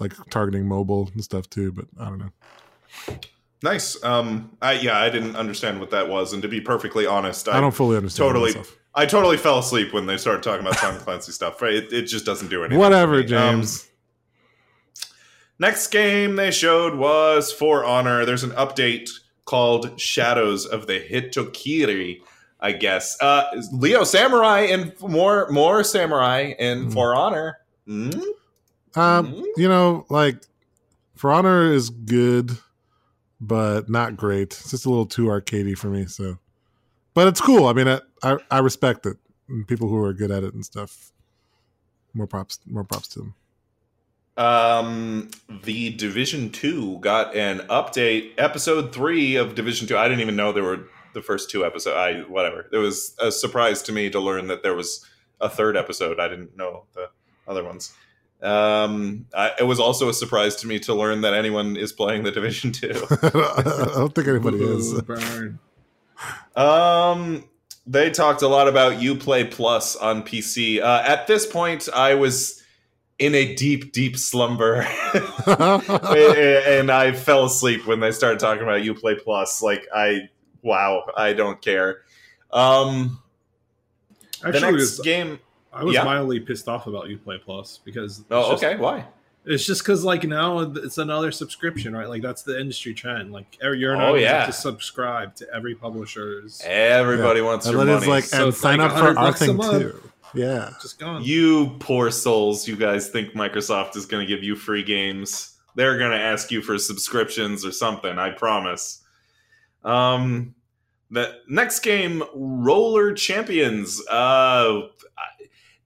like targeting mobile and stuff too. But I don't know. Nice. Um. I yeah. I didn't understand what that was, and to be perfectly honest, I, I, don't fully understand. totally- myself. I totally fell asleep when they started talking about Tom Clancy *laughs* stuff. Right? It, it just doesn't do anything. Whatever. Um, James. Next game they showed was For Honor. There's an update called Shadows of the Hitokiri, I guess. Uh, Leo Samurai and more more Samurai in Hmm. For Honor. Hmm? Um, Mhm. you know, like For Honor is good, but not great. It's just a little too arcadey for me. So, but it's cool. I mean, I I, I respect it. And people who are good at it and stuff. More props. More props to them. Um, the Division Two got an update. Episode three of Division Two. I didn't even know there were the first two episodes. I whatever. It was a surprise to me to learn that there was a third episode. I didn't know the other ones. Um, I, it was also a surprise to me to learn that anyone is playing the Division Two. *laughs* I don't think anybody is. *laughs* Burn. Um, they talked a lot about UPlay Plus on PC. Uh, at this point, I was in a deep, deep slumber, *laughs* and I fell asleep when they started talking about UPlay Plus. Like I, wow, I don't care. Um, Actually, the next was- game. I was yeah. mildly pissed off about Uplay Plus because Oh, just- okay. Why? It's just because like now it's another subscription, right? Like that's the industry trend. Like every- you're Oh, yeah. have to subscribe to every publisher's. Everybody wants And your then money. it's like, So and it's sign like up for our thing too. Yeah. Just gone. You poor souls, you guys think Microsoft is going to give you free games. They're going to ask you for subscriptions or something, I promise. Um the next game Roller Champions. Uh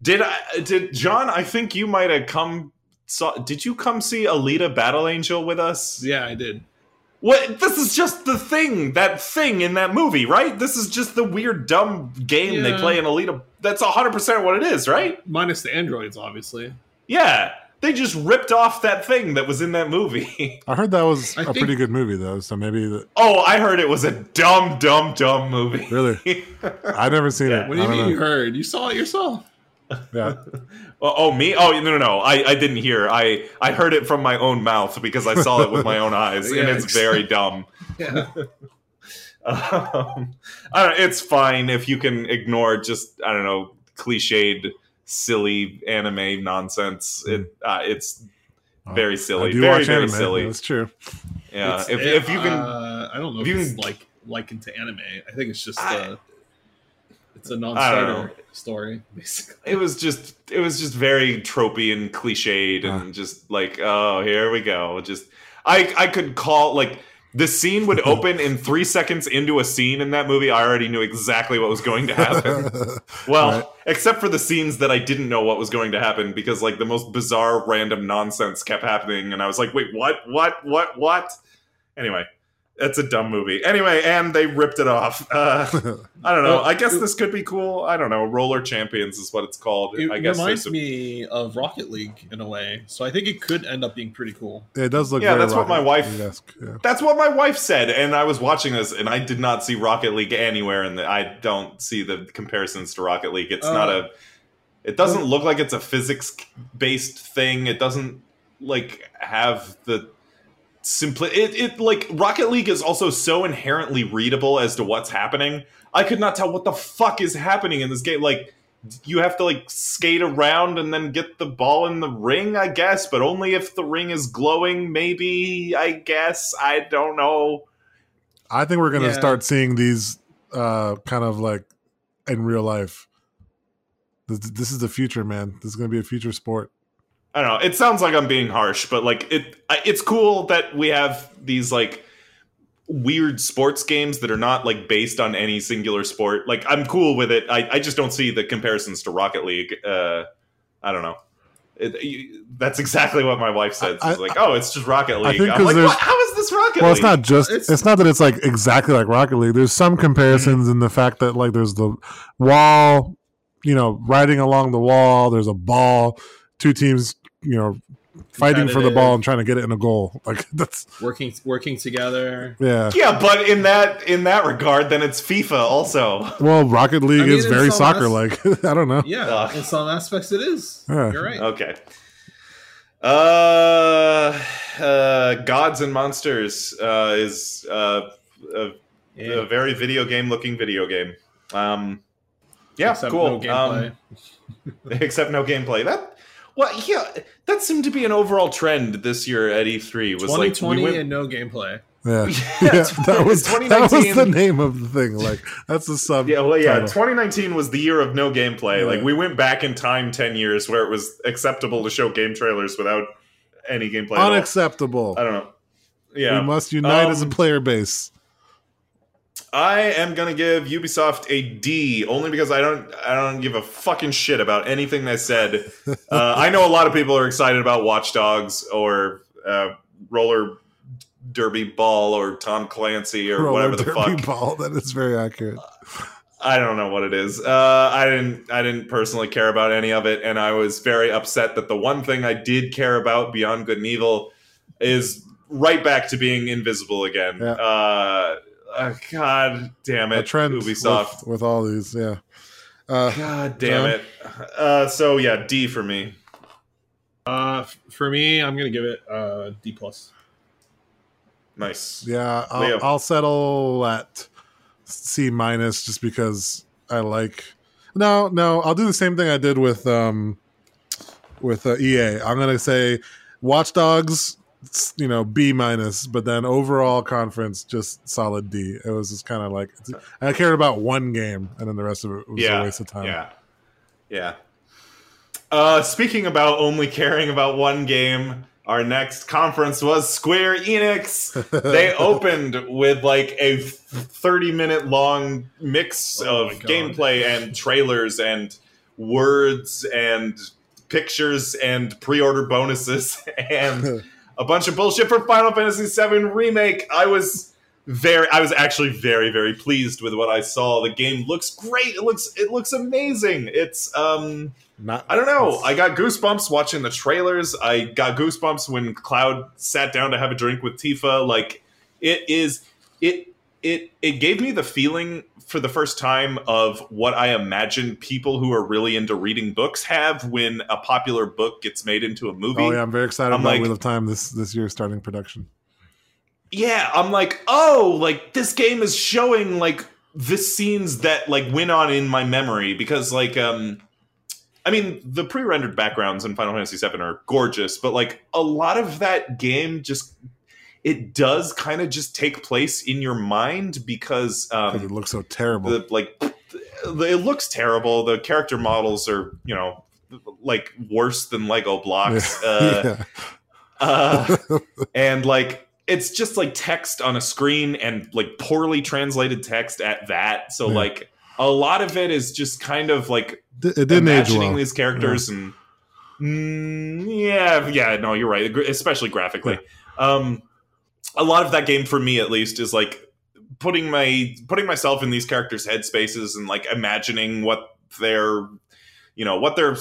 did I did John, I think you might have come saw did you come see Alita Battle Angel with us? yeah, I did. What this is just the thing, that thing in that movie, right? This is just the weird dumb game they play in Alita. That's 100% what it is, right? Minus the androids, obviously. Yeah, they just ripped off that thing that was in that movie. *laughs* I heard that was I a think- pretty good movie though, so maybe the, oh, I heard it was a dumb, dumb, dumb movie. really *laughs* I've never seen Yeah. it. What do you I don't mean you heard? You saw it yourself. Yeah. *laughs* oh, oh, me? Oh, no, no, no. I, I didn't hear. I, I heard it from my own mouth because I saw it with my own *laughs* eyes, and it's very dumb. *laughs* Yeah. *laughs* Um, I don't, it's fine if you can ignore just I don't know cliched, silly anime nonsense. It uh, it's very I silly, do very watch very anime. silly. That's true. Yeah, It's- if, it- if you can, uh, I don't know if if, you it's can- like likened to anime. I think it's just I- a, it's a I don't know. non-starter story, *laughs* basically. it was just it was just very tropey and cliched and uh-huh. just like oh here we go. Just I I could call like. The scene would *laughs* open in three seconds into a scene in that movie. I already knew exactly what was going to happen. *laughs* Well, Right. except for the scenes that I didn't know what was going to happen because like the most bizarre random nonsense kept happening and I was like, "Wait, what? What? What? What?" Anyway, it's a dumb movie. Anyway, and they ripped it off. Uh, I don't know. Well, I guess it- this could be cool. I don't know. Roller Champions is what it's called. It I guess reminds there's a- me of Rocket League in a way, so I think it could end up being pretty cool. it does look Yeah, very that's what my wife- Yeah. That's what my wife said, and I was watching this, and I did not see Rocket League anywhere, and I don't see the comparisons to Rocket League. It's not Uh, a. It doesn't look like it's a physics-based thing. It doesn't like have the simply. It, it like Rocket League is also so inherently readable as to what's happening. I could not tell what the fuck is happening in this game. Like you have to like skate around and then get the ball in the ring, I guess, but only if the ring is glowing, maybe, I guess. I don't know. I think we're gonna Yeah. start seeing these uh kind of like in real life. This, this is the future, man. This is gonna be a future sport. I don't know. It sounds like I'm being harsh, but like it it's cool that we have these like weird sports games that are not like based on any singular sport. Like I'm cool with it. I, I just don't see the comparisons to Rocket League. Uh I don't know. It, you, that's exactly what my wife said. I- She's like, "Oh, it's just Rocket I League." think I'm like, what? "How is this Rocket Well, League?" Well, it's not just it's, It's- not that it's like exactly like Rocket League. There's some comparisons in the fact that like there's the wall, you know, riding along the wall, there's a ball, two teams, you know, fighting for the ball and trying to get it in a goal. *laughs* Like that's Working working together. yeah. Yeah, but in that in that regard, then it's FIFA also. Well, Rocket League I mean, is very soccer like. *laughs* I don't know. Yeah, Ugh. in some aspects it is. Yeah. You're right. Okay. Uh, uh, Gods and Monsters uh, is uh, a, Yeah. a very video game looking video game. Um, yeah, Except cool. no gameplay. Um, *laughs* except no gameplay. That well, yeah, that seemed to be an overall trend this year at E3. Was like 2020 we went, and no gameplay. Yeah, *laughs* Yeah, *laughs* yeah, that was that was the name of the thing. Like that's the sub. Yeah, well, yeah. title. 2019 was the year of no gameplay. Yeah. Like we went back in time 10 years where it was acceptable to show game trailers without any gameplay. at all. unacceptable. I don't know. Yeah, We must unite as a Um, player base. I am gonna give Ubisoft a D only because I don't I don't give a fucking shit about anything they said. *laughs* uh, I know a lot of people are excited about Watch Dogs or uh, Roller Derby Ball or Tom Clancy or Roller whatever the derby fuck. ball. That is very accurate. I don't know what it is. Uh, I didn't. I didn't personally care about any of it, and I was very upset that the one thing I did care about beyond good and evil is right back to being invisible again. Yeah. Uh, uh, God damn A it, trend Ubisoft. with, with all these. Yeah. Uh, God damn John? it. Uh, so yeah, D for me. Uh, for me, I'm gonna give it uh, D plus. Nice. yeah. I'll, I'll settle at C minus just because I like. No, no, I'll do the same thing I did with um with uh, EA. I'm gonna say Watch Dogs, s- you know, B minus, but then overall conference just solid D. It was just kind of like I cared about one game, and then the rest of it was yeah, a waste of time. Yeah, yeah. Uh, speaking about only caring about one game, our next conference was Square Enix. they *laughs* opened with like a 30 minute long mix Oh of gameplay and trailers and words and pictures and pre-order bonuses *laughs* and *laughs* a bunch of bullshit for Final Fantasy VII remake. I was very I was actually very very pleased with what I saw. The game looks great. It looks it looks amazing. It's um Not, I don't know. I got goosebumps watching the trailers. I got goosebumps when Cloud sat down to have a drink with Tifa. Like it is it it it gave me the feeling for the first time of what I imagine people who are really into reading books have when a popular book gets made into a movie. Oh yeah, I'm very excited I'm about like- Wheel of Time this this year starting production. yeah, I'm like, oh, like this game is showing like the scenes that like went on in my memory because like um I mean the pre-rendered backgrounds in Final Fantasy VII are gorgeous, but like a lot of that game just it does kind of just take place in your mind because Because it um looks so terrible. the like it looks terrible. The character models are, you know, like worse than Lego blocks. *laughs* Uh, yeah. uh, *laughs* and like it's just like text on a screen and like poorly translated text at that so Yeah. like a lot of it is just kind of like D- it didn't age imagining well. these characters and Mm, yeah yeah no you're right especially graphically um a lot of that game for me at least is like putting my putting myself in these characters headspaces and like imagining what they're you know what they're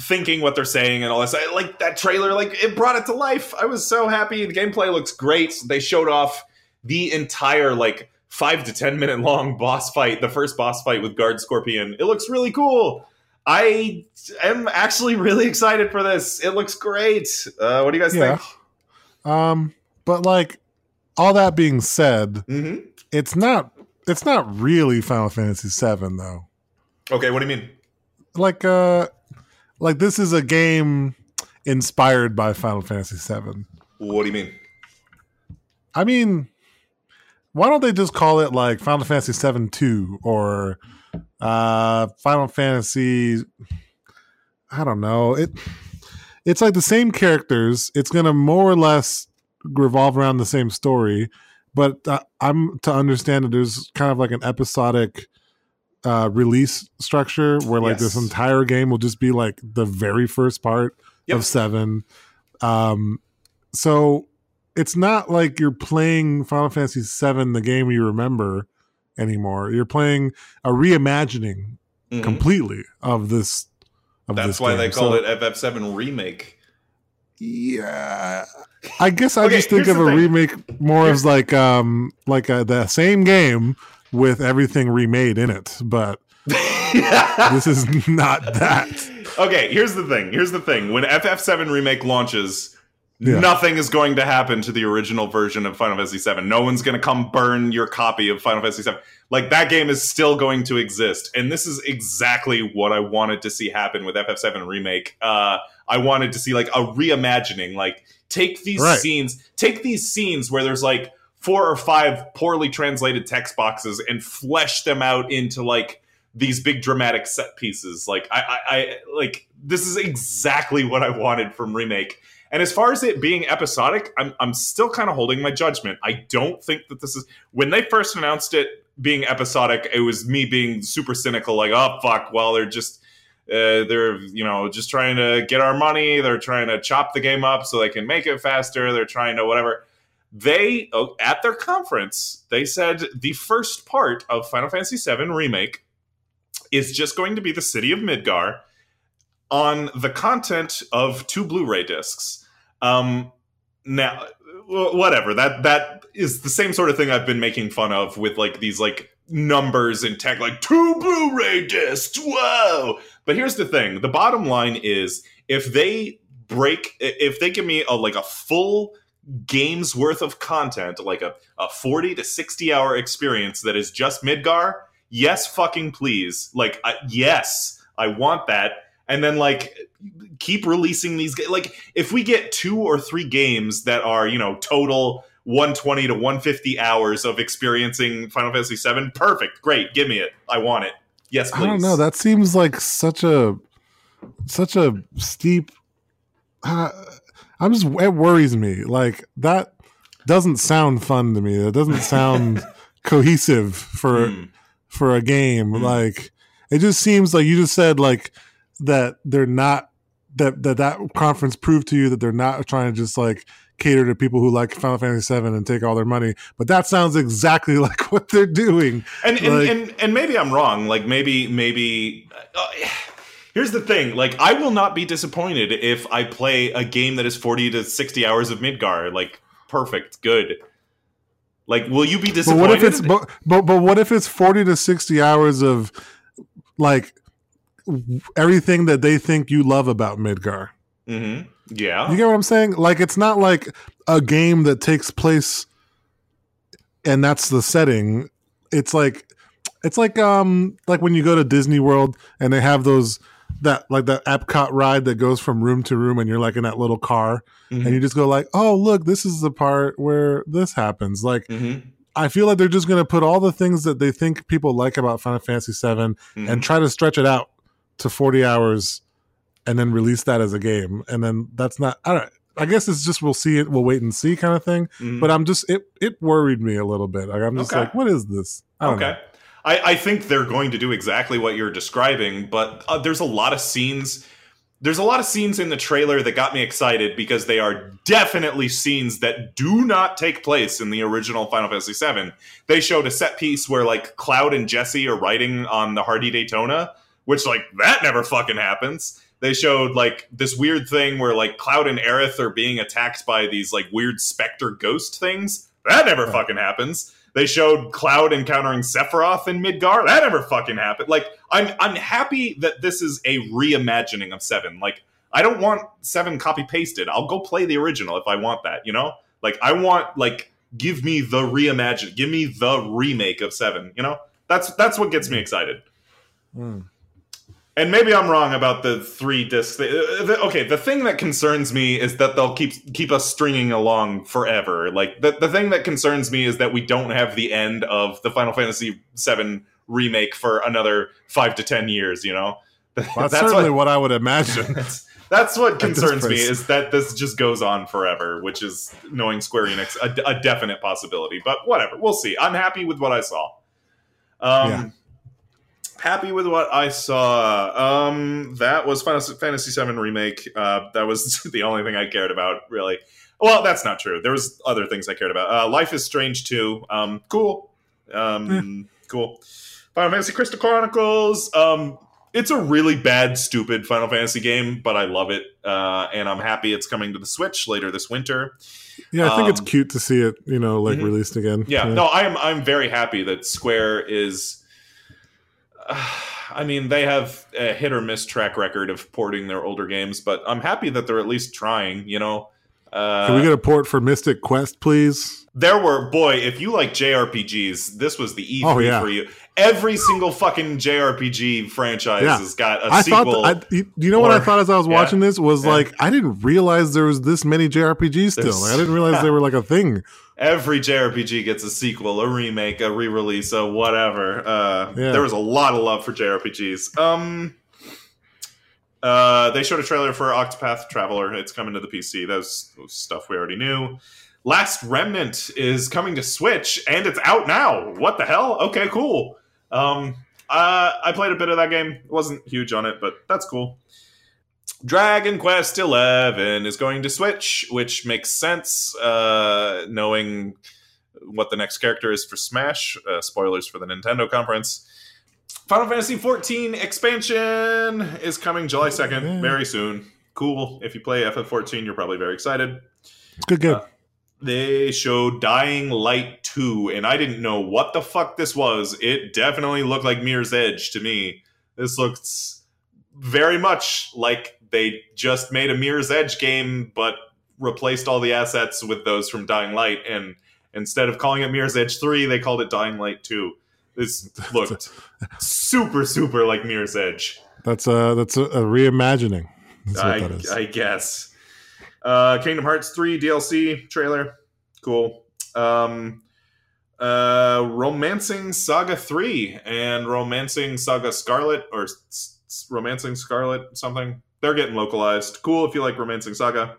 thinking what they're saying and all this I, like that trailer like it brought it to life. I was so happy. The gameplay looks great. They showed off the entire like five to ten minute long *laughs* boss fight the first boss fight with guard scorpion. It looks really cool. I am actually really excited for this. It looks great. Uh, what do you guys Yeah. think? Um, but like all that being said, hmm it's not it's not really Final Fantasy VII though. okay what do you mean Like uh, like this is a game inspired by Final Fantasy VII. what do you mean I mean, why don't they just call it like Final Fantasy VII Two or uh, Final Fantasy? I don't know. It it's like the same characters. It's gonna more or less revolve around the same story, but uh, I'm to understand that there's kind of like an episodic uh, release structure where like this entire game will just be like the very first part Yep. of seven. Um, so it's not like you're playing Final Fantasy VII, the game you remember anymore. You're playing a reimagining Mhm. completely of this. Of That's this why game. they call So, it FF7 remake. Yeah, I guess I Okay, just think of a thing. remake more as like um like a, the same game with everything remade in it, but *laughs* this is not that. Okay, here's the thing. Here's the thing. When FF7 remake launches, Yeah. nothing is going to happen to the original version of Final Fantasy VII. No one's going to come burn your copy of Final Fantasy VII. Like that game is still going to exist, and this is exactly what I wanted to see happen with FF7 remake. Uh, I wanted to see like a reimagining. Like take these Right. scenes, take these scenes where there's like four or five poorly translated text boxes, and flesh them out into like these big dramatic set pieces. Like I, I, I like this is exactly what I wanted from remake. And as far as it being episodic, I'm I'm still kind of holding my judgment. I don't think that this is when they first announced it being episodic. It was me being super cynical, like oh fuck, well they're just. Uh, they're you know just trying to get our money they're trying to chop the game up so they can make it faster they're trying to whatever they oh, at their conference they said the first part of final fantasy VII remake is just going to be the city of Midgar on the content of two Blu-ray discs. Um, now, whatever that that is the same sort of thing I've been making fun of with like these like numbers and tech, like two Blu-ray discs. Whoa! But here's the thing: the bottom line is if they break, if they give me a like a full game's worth of content, like a, a 40 to 60 hour experience that is just Midgar, yes, fucking please. Like, I, yes, I want that. And then like keep releasing these. Like, if we get two or three games that are you know total 120 to 150 hours of experiencing Final Fantasy VII, perfect, great, give me it. I want it. Yes, please. I don't know. That seems like such a such a steep. Uh, I'm just it worries me. Like that doesn't sound fun to me. That doesn't sound *laughs* cohesive for Hmm. for a game. Mm. Like it just seems like you just said like that they're not that that that conference proved to you that they're not trying to just like cater to people who like Final Fantasy VII and take all their money. But that sounds exactly *laughs* like what they're doing. and and, Like- and and maybe I'm wrong. Like maybe maybe. Uh, *sighs* here's the thing: like I will not be disappointed if I play a game that is 40 to 60 hours of Midgar. Like perfect, good. Like, will you be But disappointed? what if it's but, but but what if it's forty to sixty hours of like everything that they think you love about Midgar? Mhm. Yeah. You get what I'm saying? Like it's not like a game that takes place and that's the setting. It's like it's like um like when you go to Disney World and they have those that like that Epcot ride that goes from room to room and you're like in that little car Mhm. and you just go like, "Oh, look, this is the part where this happens." Like Mhm. I feel like they're just going to put all the things that they think people like about Final Fantasy VII Mhm. and try to stretch it out to 40 hours and then release that as a game. And then that's not, I don't, I guess it's just we'll see it, we'll wait and see kind of thing. Mhm. But I'm just, it, it worried me a little bit. Like, I'm just Okay. like, what is this? I Okay. I, I think they're going to do exactly what you're describing, but uh, there's a lot of scenes. There's a lot of scenes in the trailer that got me excited because they are definitely scenes that do not take place in the original Final Fantasy VII. They showed a set piece where like Cloud and Jessie are riding on the Hardy Daytona, which like that never fucking happens. They showed like this weird thing where like Cloud and Aerith are being attacked by these like weird specter ghost things. That never Right. fucking happens. They showed Cloud encountering Sephiroth in Midgar. That never fucking happened. Like, I'm I'm happy that this is a reimagining of Seven. Like, I don't want Seven copy pasted. I'll go play the original if I want that. You know, like I want like give me the reimagine, give me the remake of Seven. You know, that's that's what gets me excited. Mm. And maybe I'm wrong about the three discs. Okay, the thing that concerns me is that they'll keep keep us stringing along forever. Like the the thing that concerns me is that we don't have the end of the Final Fantasy VII remake for another five to ten years. You know, *laughs* Well, that's, certainly what, I would imagine. *laughs* that's, that's what *laughs* concerns me is that this just goes on forever, which is knowing Square Enix a, a definite possibility. But whatever, we'll see. I'm happy with what I saw. Um, Yeah. Happy with what I saw. Um, that was Final Fantasy VII remake. Uh, that was *laughs* the only thing I cared about, really. Well, that's not true. There was other things I cared about. Uh, Life is Strange too. Um, cool. Um, cool. Final Fantasy Crystal Chronicles. Um, it's a really bad, stupid Final Fantasy game, but I love it, uh, and I'm happy it's coming to the Switch later this winter. yeah, I think it's Um, cute to see it, you know, like mhm. released again. Yeah, no, I'm I'm very happy that Square is. *sighs* I mean, they have a hit or miss track record of porting their older games, but I'm happy that they're at least trying. You know, uh, Can we get a port for Mystic Quest, please? there were boy, if you like JRPGs, this was the E3 Oh, yeah. for you. Every single fucking JRPG franchise Yeah. has got a I sequel. thought, that, I, you know what I thought as I was yeah, watching this was like I didn't realize there was this many JRPGs still. Like, I didn't realize *laughs* they were like a thing. Every JRPG gets a sequel, a remake, a re-release, a whatever. Uh, Yeah. There was a lot of love for JRPGs. Um, uh, they showed a trailer for Octopath Traveler. It's coming to the PC. That's stuff we already knew. Last Remnant is coming to Switch, and it's out now. What the hell? Okay, cool. Um, uh, I played a bit of that game. wasn't huge on it, but that's cool. Dragon Quest XI is going to Switch, which makes sense, uh, knowing what the next character is for Smash. Uh, spoilers for the Nintendo conference. Final Fantasy XIV expansion is coming July 2nd, Yeah. very soon. Cool. If you play FF14, you're probably very excited. It's good game. Uh, They showed Dying Light 2, and I didn't know what the fuck this was. It definitely looked like Mirror's Edge to me. This looks very much like they just made a Mirror's Edge game, but replaced all the assets with those from Dying Light. And instead of calling it Mirror's Edge 3, they called it Dying Light 2. This *laughs* looked super, super like Mirror's Edge. That's a that's a, a reimagining. That's what I, that is. I guess. Uh, Kingdom Hearts 3 DLC trailer. Cool. Um, uh, Romancing Saga 3 and Romancing Saga Scarlet or S- S- Romancing Scarlet something. They're getting localized. Cool if you like Romancing Saga.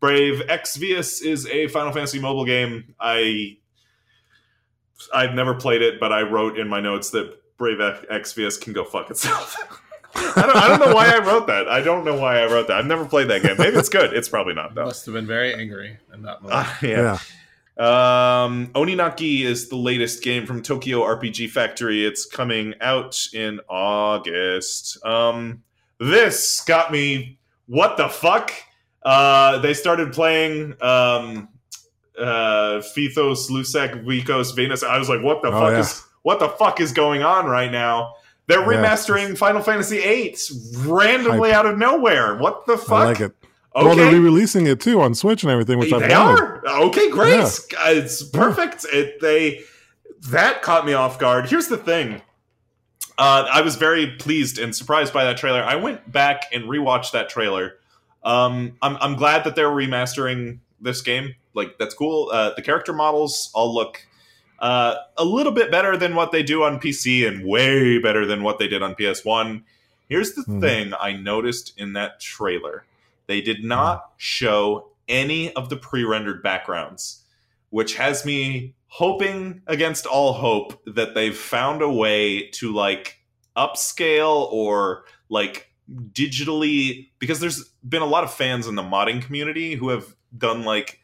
Brave Exvius is a Final Fantasy mobile game. I I've never played it, but I wrote in my notes that Brave Exvius can go fuck itself. *laughs* I don't, I don't know why I wrote that. I don't know why I wrote that. I've never played that game. Maybe it's good. It's probably not though. Must have been very angry in that moment. Uh, yeah. yeah. Um, Oninaki is the latest game from Tokyo RPG Factory. It's coming out in August. Um, this got me. What the fuck? Uh, they started playing um, uh, Fithos, Lusec, Vikos, Venus. I was like, what the Oh, fuck yeah. is what the fuck is going on right now? They're Yeah. remastering Final Fantasy VIII randomly out of nowhere. What the fuck? I like it. Okay. Well, they're re-releasing it too on Switch and everything, which I've they wanted. are okay great Yeah. it's perfect it, they that caught me off guard here's the thing uh, i was very pleased and surprised by that trailer. I went back and rewatched that trailer. Um, I'm, I'm glad that they're remastering this game. Like that's cool. Uh, the character models all look uh, a little bit better than what they do on pc and way better than what they did on ps1 here's the Mhm. thing i noticed in that trailer. They did not show any of the pre-rendered backgrounds, which has me hoping against all hope that they've found a way to like upscale or like digitally because there's been a lot of fans in the modding community who have done like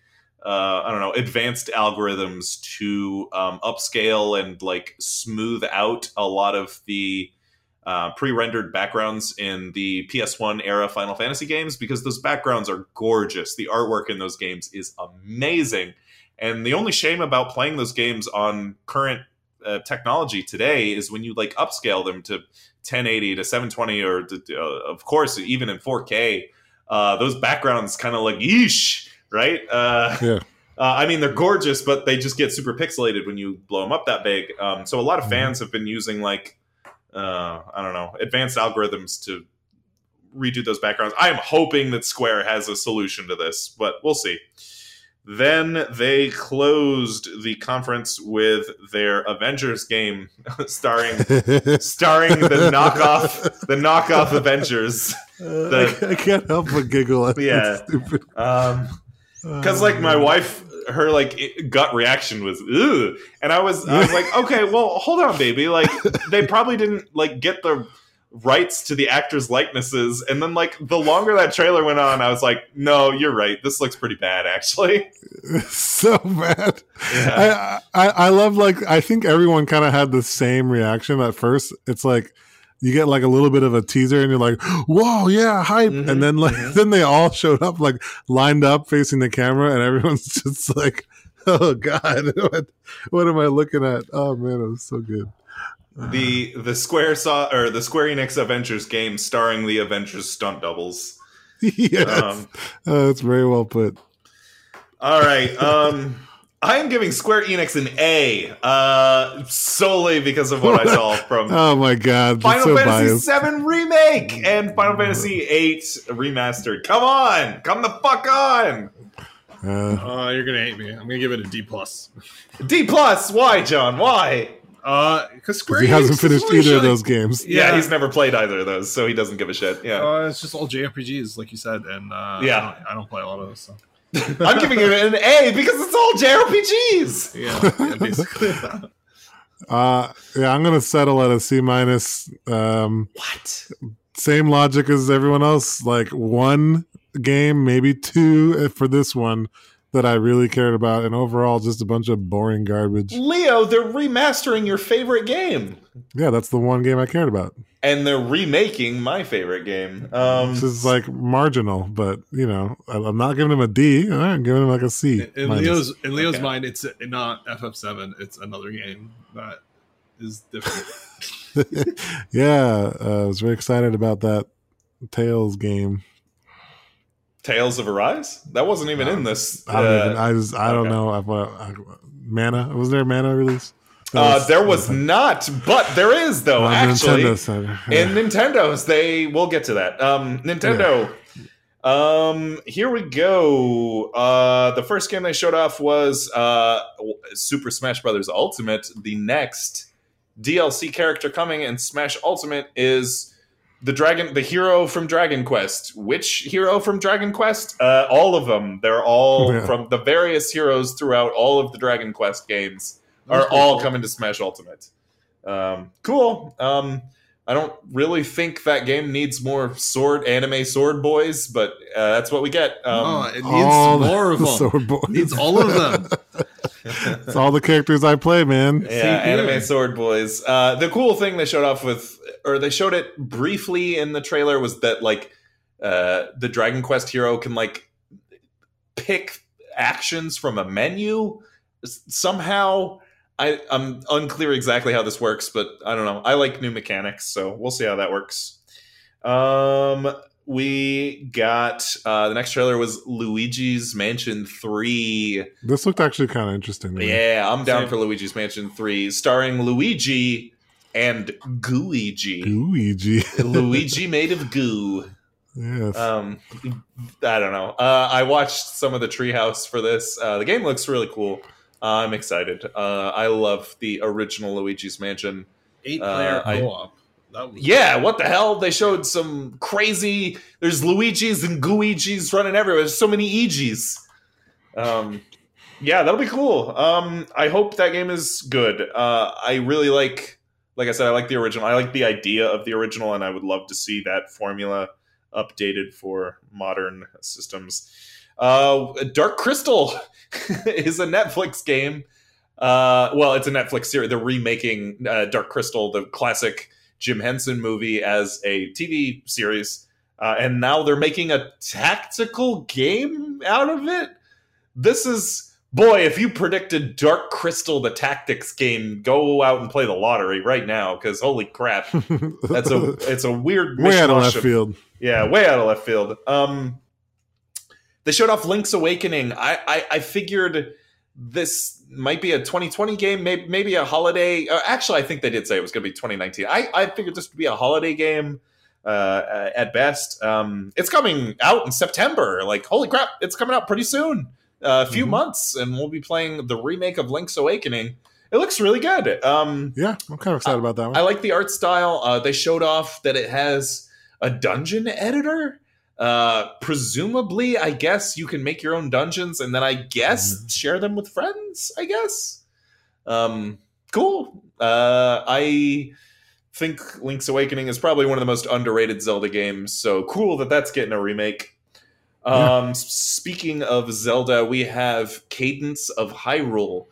uh, I don't know advanced algorithms to um, upscale and like smooth out a lot of the uh, pre-rendered backgrounds in the PS1 era Final Fantasy games because those backgrounds are gorgeous. The artwork in those games is amazing, and the only shame about playing those games on current uh, technology today is when you like upscale them to 1080 to 720 or to, uh, of course even in 4K. Uh, those backgrounds kind of like yeesh, right? Uh, Yeah. *laughs* uh, I mean, they're gorgeous, but they just get super pixelated when you blow them up that big. Um, so a lot of Mhm. fans have been using like uh, I don't know advanced algorithms to redo those backgrounds. I am hoping that Square has a solution to this, but we'll see. Then they closed the conference with their Avengers game, *laughs* starring *laughs* starring the knockoff the knockoff Avengers. The- I, I can't help but giggle at Yeah. stupid. Um, because like my wife her like gut reaction was Ugh. and i was i was *laughs* like okay well hold on baby like they probably didn't like get the rights to the actors likenesses and then like the longer that trailer went on i was like no you're right this looks pretty bad actually *laughs* *laughs* so bad. Yeah. I, I I love like I think everyone kind of had the same reaction at first. It's like you get like a little bit of a teaser and you're like, "Whoa, yeah, hype!" Mhm, and then like mhm. *laughs* then they all showed up like lined up facing the camera, and everyone's just like, "Oh God, what, what am I looking at?" Oh man, it was so good. The the square saw or the square enix avengers game starring the avengers stunt doubles *laughs* yes, um, uh, that's very well put. All right. Um, I am giving Square Enix an A uh, solely because of what I saw *laughs* from Oh my God, Final so Fantasy biased. VII remake and Final Fantasy VIII remastered. Come on, come the fuck on. Uh, Uh, you're gonna hate me. I'm gonna give it a D plus. D plus. Why, John? Why? Uh, because Square he hasn't finished really either of those games. Yeah, Yeah. he's never played either of those, so he doesn't give a shit. Yeah, Uh, it's just all JRPGs, like you said, and uh, Yeah. I don't, I don't play a lot of those. So. *laughs* I'm giving it an A because it's all JRPGs. Yeah, *laughs* yeah basically. Uh, yeah, I'm gonna settle at a C minus. Um, What? same logic as everyone else. Like one game, maybe two for this one that I really cared about, and overall, just a bunch of boring garbage. Leo, they're remastering your favorite game. Yeah, that's the one game I cared about. and they're remaking my favorite game. Um, This is like marginal, but you know, I- I'm not giving him a D. I'm giving him like a C. In, in. Leo's in Leo's Okay. mind, it's not FF7. It's another game that is different. *laughs* yeah, uh, I was very excited about that Tales game. Tales of Arise. That wasn't even in this. I don't uh, even. I just. I don't okay. know. I, I, I, Mana was there a Mana release? Uh, there was not, but there is though. Actually, Nintendo side. in Nintendo's, they we'll get to that. Um, Nintendo. Um, here we go. Uh, the first game they showed off was uh, Super Smash Brothers Ultimate. The next DLC character coming in Smash Ultimate is the dragon, the hero from Dragon Quest. Which hero from Dragon Quest? Uh, all of them. They're all Yeah. from the various heroes throughout all of the Dragon Quest games are all cool. coming to Smash Ultimate. Um, cool. Um, I don't really think that game needs more sword anime sword boys, but uh, that's what we get. Um, oh, it needs all more of them. sword boys. needs all of them. *laughs* *laughs* it's all the characters I play, man. yeah, Same here. anime sword boys. Uh, the cool thing they showed off with, or they showed it briefly in the trailer, was that like uh, the Dragon Quest hero can like pick actions from a menu somehow. I, I'm unclear exactly how this works, but I don't know. I like new mechanics, so we'll see how that works. Um, we got uh, the next trailer was Luigi's Mansion Three. This looked actually kind of interesting. to me. Yeah, I'm down Same. for Luigi's Mansion 3, starring Luigi and Gooigi. Luigi. *laughs* Luigi made of goo. yes. Um, I don't know. Uh, I watched some of the treehouse for this. Uh, the game looks really cool. Uh, I'm excited. Uh, I love the original Luigi's Mansion. Eight player Uh, I- co-op. That was Yeah, what the hell? They showed some crazy. There's Luigi's and Gooigi's running everywhere. There's so many EGs. Um, yeah, that'll be cool. Um, I hope that game is good. Uh, I really like, like I said, I like the original. I like the idea of the original, and I would love to see that formula updated for modern systems. Uh, Dark Crystal *laughs* is a Netflix game. Uh, well, it's a Netflix series. They're remaking uh, Dark Crystal, the classic Jim Henson movie, as a TV series, uh, and now they're making a tactical game out of it. This is boy, if you predicted Dark Crystal, the tactics game, go out and play the lottery right now because holy crap, that's a *laughs* it's a weird way out of left of- field. yeah, way out of left field. Um, they showed off Link's Awakening. I, I, I figured this might be a 2020 game, maybe, maybe a holiday. Uh, actually, I think they did say it was going to be 2019. I, I figured this would be a holiday game uh, at best. Um, it's coming out in September. Like, holy crap, it's coming out pretty soon. Uh, a few Mhm. months, and we'll be playing the remake of Link's Awakening. It looks really good. Um, Yeah, I'm kind of excited about that one. I like the art style. Uh, they showed off that it has a dungeon editor. Uh, presumably, I guess you can make your own dungeons and then I guess Mhm. share them with friends. I guess. Um, cool. Uh, I think Link's Awakening is probably one of the most underrated Zelda games. So cool that that's getting a remake. Um, s- Speaking of Zelda, we have Cadence of Hyrule.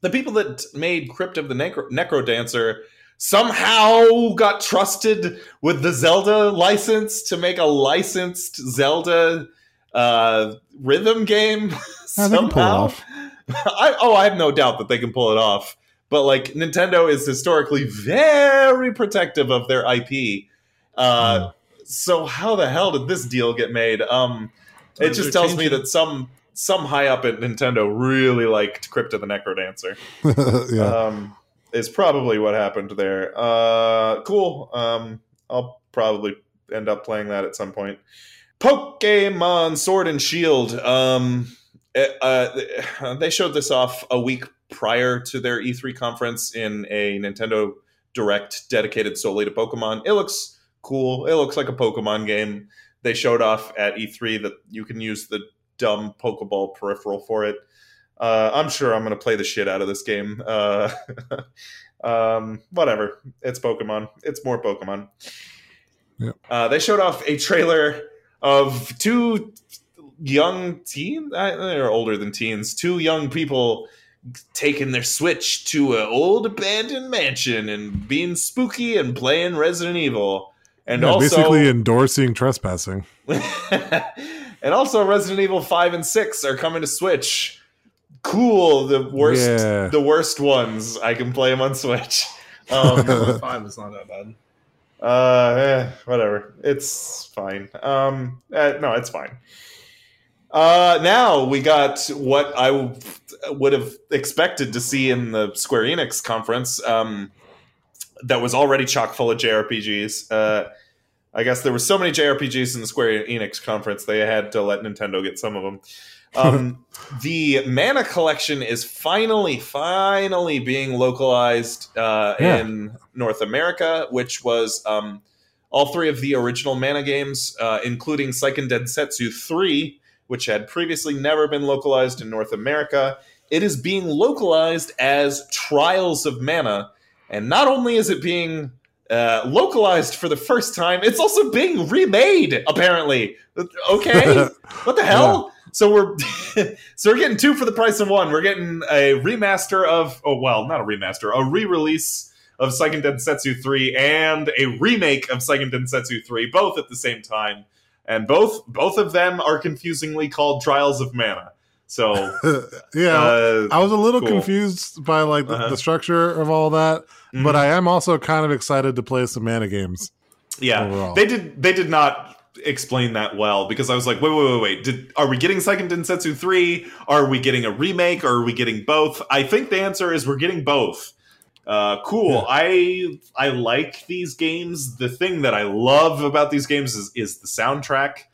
The people that made Crypt of the Necro, Necro Dancer somehow got trusted with the Zelda license to make a licensed Zelda uh, rhythm game. *laughs* Yeah, they can pull it somehow. off. *laughs* I, oh, I have no doubt that they can pull it off. But like Nintendo is historically very protective of their IP. Uh, so how the hell did this deal get made? Um, it just are tells me that some some high up at Nintendo really liked Crypt of the NecroDancer. *laughs* yeah. Um, is probably what happened there. Uh, cool. Um, I'll probably end up playing that at some point. Pokemon Sword and Shield. Um, uh, they showed this off a week prior to their E3 conference in a Nintendo Direct dedicated solely to Pokemon. It looks cool. It looks like a Pokemon game. They showed off at E3 that you can use the dumb Pokeball peripheral for it. Uh, I'm sure I'm going to play the shit out of this game. Uh, *laughs* um, whatever. It's Pokemon. It's more Pokemon. Uh, they showed off a trailer of two young teens. uh, They're older than teens. Two young people taking their Switch to an old abandoned mansion and being spooky and playing Resident Evil. And Yeah, also, basically endorsing trespassing. *laughs* and also Resident Evil 5 and 6 are coming to Switch. Cool, the worst Yeah. the worst ones. I can play them on Switch. *laughs* Um, Five is not that bad. uh, eh, whatever. It's fine. Um, eh, no, it's fine. Uh, now we got what I w- would have expected to see in the Square Enix conference. Um, that was already chock full of JRPGs. Uh, I guess there were so many JRPGs in the Square Enix conference they had to let Nintendo get some of them. Um, *laughs* the Mana Collection is finally, finally being localized uh, Yeah. in North America, which was um, all three of the original Mana games, uh, including Seiken Densetsu 3, which had previously never been localized in North America. It is being localized as Trials of Mana. And not only is it being uh, localized for the first time, it's also being remade, apparently. *laughs* Okay. what the hell? So we're *laughs* so we're getting two for the price of one. We're getting a remaster of oh well, not a remaster, a re-release of Seiken Densetsu 3 and a remake of Seiken Densetsu 3, both at the same time. And both both of them are confusingly called Trials of Mana. So *laughs* yeah, uh, I was a little cool. confused by like the, Uh-huh. the structure of all that, but mhm. I am also kind of excited to play some mana games. yeah, overall. they did they did not explain that well because I was like, wait, wait, wait, wait. Did are we getting Seiken Densetsu 3? Are we getting a remake or are we getting both? I think the answer is we're getting both. Uh, cool. Yeah. I I like these games. The thing that I love about these games is is the soundtrack.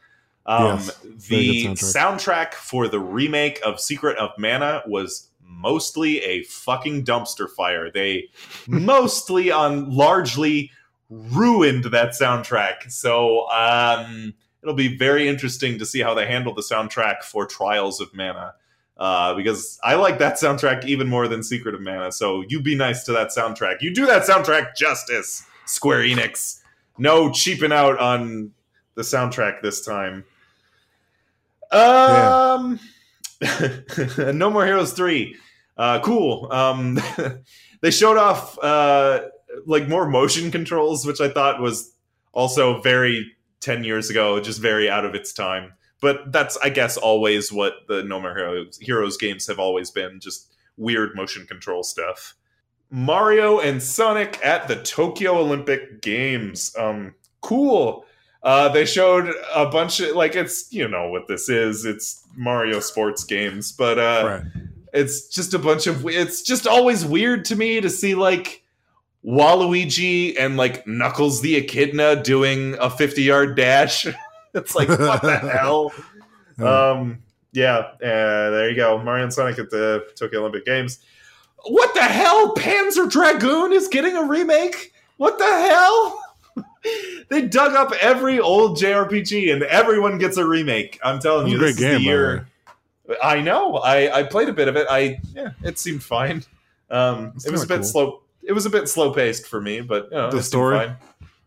Um, Yes, the good soundtrack. for the remake of Secret of Mana was mostly a fucking dumpster fire. They *laughs* mostly on largely ruined that soundtrack. So um, it'll be very interesting to see how they handle the soundtrack for Trials of Mana. Uh, because I like that soundtrack even more than Secret of Mana. So you be nice to that soundtrack. You do that soundtrack justice, Square Enix. No cheaping out on the soundtrack this time. Um, *laughs* No More Heroes three. Uh, cool. Um, *laughs* they showed off uh, like more motion controls, which I thought was also very ten years ago, just very out of its time. But that's, I guess, always what the No More Heroes, Heroes games have always been just weird motion control stuff. Mario and Sonic at the Tokyo Olympic Games. Um, cool. Uh, they showed a bunch of like it's you know what this is. It's Mario sports games, but uh, right. it's just a bunch of it's just always weird to me to see like Waluigi and like Knuckles the Echidna doing a 50 yard dash. *laughs* it's like what the *laughs* hell? Um yeah, uh, there you go. Mario and Sonic at the Tokyo Olympic Games. What the hell? Panzer Dragoon is getting a remake? What the hell? *laughs* they dug up every old JRPG and everyone gets a remake. I'm telling you, this game, by the year. I know. I, I played a bit of it. I yeah, it seemed fine. Um, It's it was a bit cool. slow. It was a bit slow paced for me, but you know, The story? fine.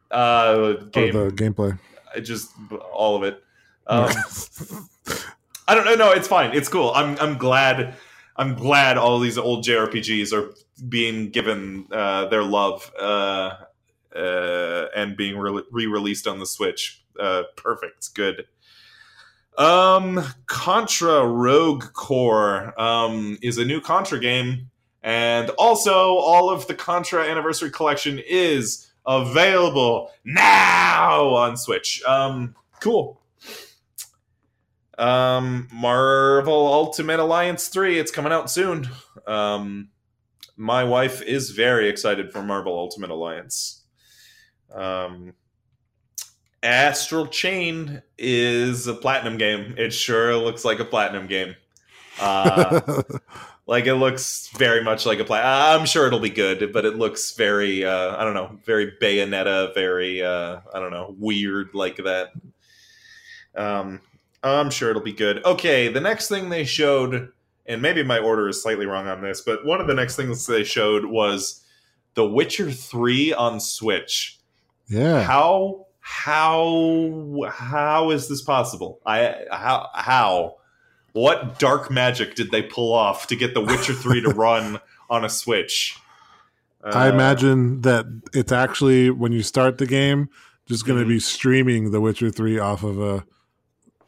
Uh, Oh, game, the gameplay. I just all of it. Um, *laughs* I don't know. No, it's fine. It's cool. I'm I'm glad. I'm glad all these old JRPGs are being given uh, their love uh, uh, and being re released on the Switch. Uh, perfect. Good. Um, Contra Rogue Corps um, is a new Contra game, and also all of the Contra Anniversary Collection is available now on Switch. Um, cool. Um, Marvel Ultimate Alliance 3, it's coming out soon. Um, my wife is very excited for Marvel Ultimate Alliance. Um, Astral Chain is a platinum game. It sure looks like a platinum game. Uh, *laughs* like it looks very much like a play. I'm sure it'll be good, but it looks very, uh, I don't know, very Bayonetta, very, uh, I don't know, weird like that. Um, I'm sure it'll be good. Okay, the next thing they showed, and maybe my order is slightly wrong on this, but one of the next things they showed was The Witcher 3 on Switch. yeah. How how how is this possible? I how how what dark magic did they pull off to get The Witcher 3 to *laughs* run on a Switch? I Uh, imagine that it's actually when you start the game, just going to Mhm. be streaming The Witcher Three off of a,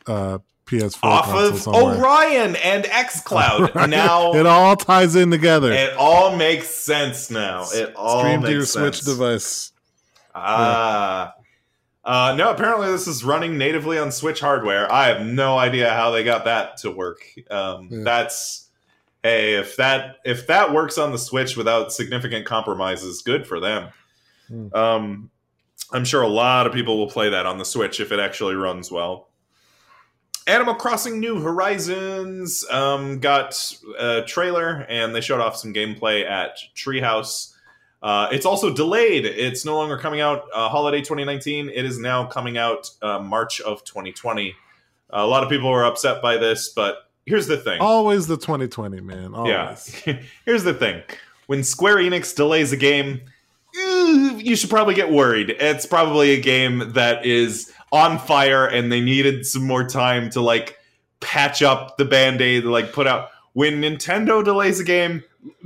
uh PS4 off of somewhere. Orion and XCloud. *laughs* Now it all ties in together. it all makes sense now. It all Stream makes to your sense. Switch device. Ah. Uh, no, apparently this is running natively on Switch hardware. I have no idea how they got that to work. Um, Yeah. That's hey, if that if that works on the Switch without significant compromises, good for them. Hmm. Um, I'm sure a lot of people will play that on the Switch if it actually runs well. Animal Crossing New Horizons um, got a trailer and they showed off some gameplay at Treehouse. Uh, it's also delayed. It's no longer coming out uh, holiday 2019. It is now coming out uh, March of 2020. a lot of people were upset by this, but here's the thing. Always the 2020 man. Always. Yeah. *laughs* Here's the thing. When Square Enix delays a game, you should probably get worried. It's probably a game that is on fire and they needed some more time to like patch up the band-aid, like put out when Nintendo delays a game,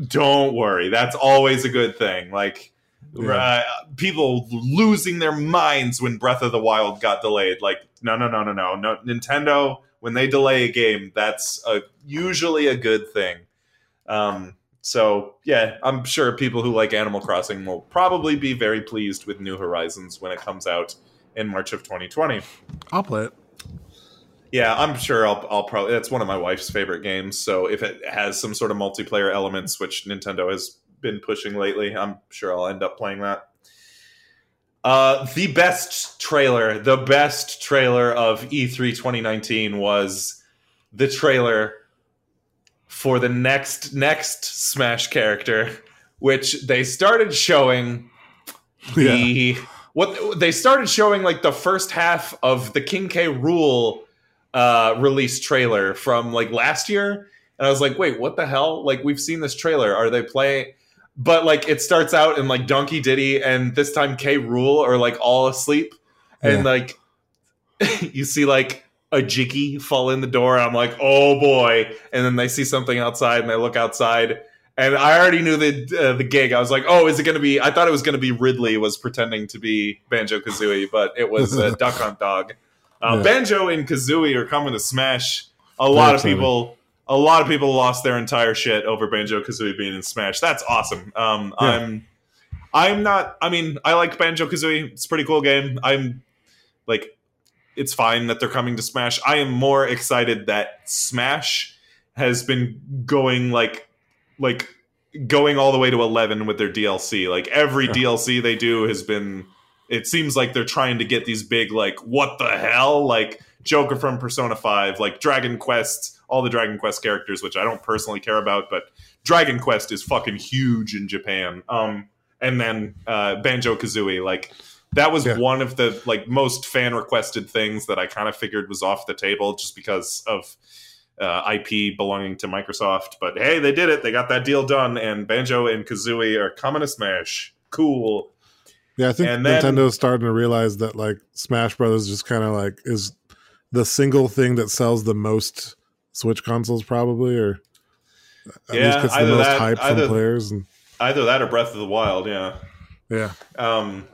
don't worry. That's always a good thing. Like Yeah. uh, people losing their minds when Breath of the Wild got delayed. Like, no, no, no, no, no, no. Nintendo, when they delay a game, that's a, usually a good thing. Um, so yeah, I'm sure people who like Animal Crossing will probably be very pleased with New Horizons when it comes out in March of 2020. I'll play it. Yeah, I'm sure I'll, I'll probably. That's one of my wife's favorite games. So if it has some sort of multiplayer elements, which Nintendo has been pushing lately, I'm sure I'll end up playing that. Uh, the best trailer, the best trailer of E E3 2019 was the trailer for the next next Smash character, which they started showing Yeah. the what they started showing like the first half of the King K. Rool uh release trailer from like last year. And I was like wait what the hell? Like we've seen this trailer. Are they playing but like it starts out in like Donkey Diddy and this time K. Rool are like all asleep. And like *laughs* you see like a jiggy fall in the door. And I'm like oh boy. And then they see something outside and they look outside. And I already knew the uh, the gig. I was like, "Oh, is it going to be?" I thought it was going to be Ridley was pretending to be Banjo Kazooie, but it was uh, *laughs* Duck Hunt Dog. Uh, Yeah. Banjo and Kazooie are coming to Smash. A lot of excited. people, a lot of people lost their entire shit over Banjo Kazooie being in Smash. That's awesome. Um, Yeah. I'm, I'm not. I mean, I like Banjo Kazooie. It's a pretty cool game. I'm like, it's fine that they're coming to Smash. I am more excited that Smash has been going like like going all the way to 11 with their DLC. Like every Yeah. DLC they do has been it seems like they're trying to get these big like what the hell like Joker from Persona 5, like Dragon Quest, all the Dragon Quest characters which I don't personally care about, but Dragon Quest is fucking huge in Japan. Um and then uh Banjo-Kazooie like that was Yeah. one of the like most fan requested things that I kind of figured was off the table just because of uh, IP belonging to Microsoft. But hey, they did it. They got that deal done, and Banjo and Kazooie are coming to Smash. Cool. Yeah, I think And then- Nintendo's starting to realize that like Smash Brothers just kind of like is the single thing that sells the most Switch consoles, probably, or at Yeah, least gets the most that- hype from either- players. And Either that or Breath of the Wild. Yeah. yeah, Um,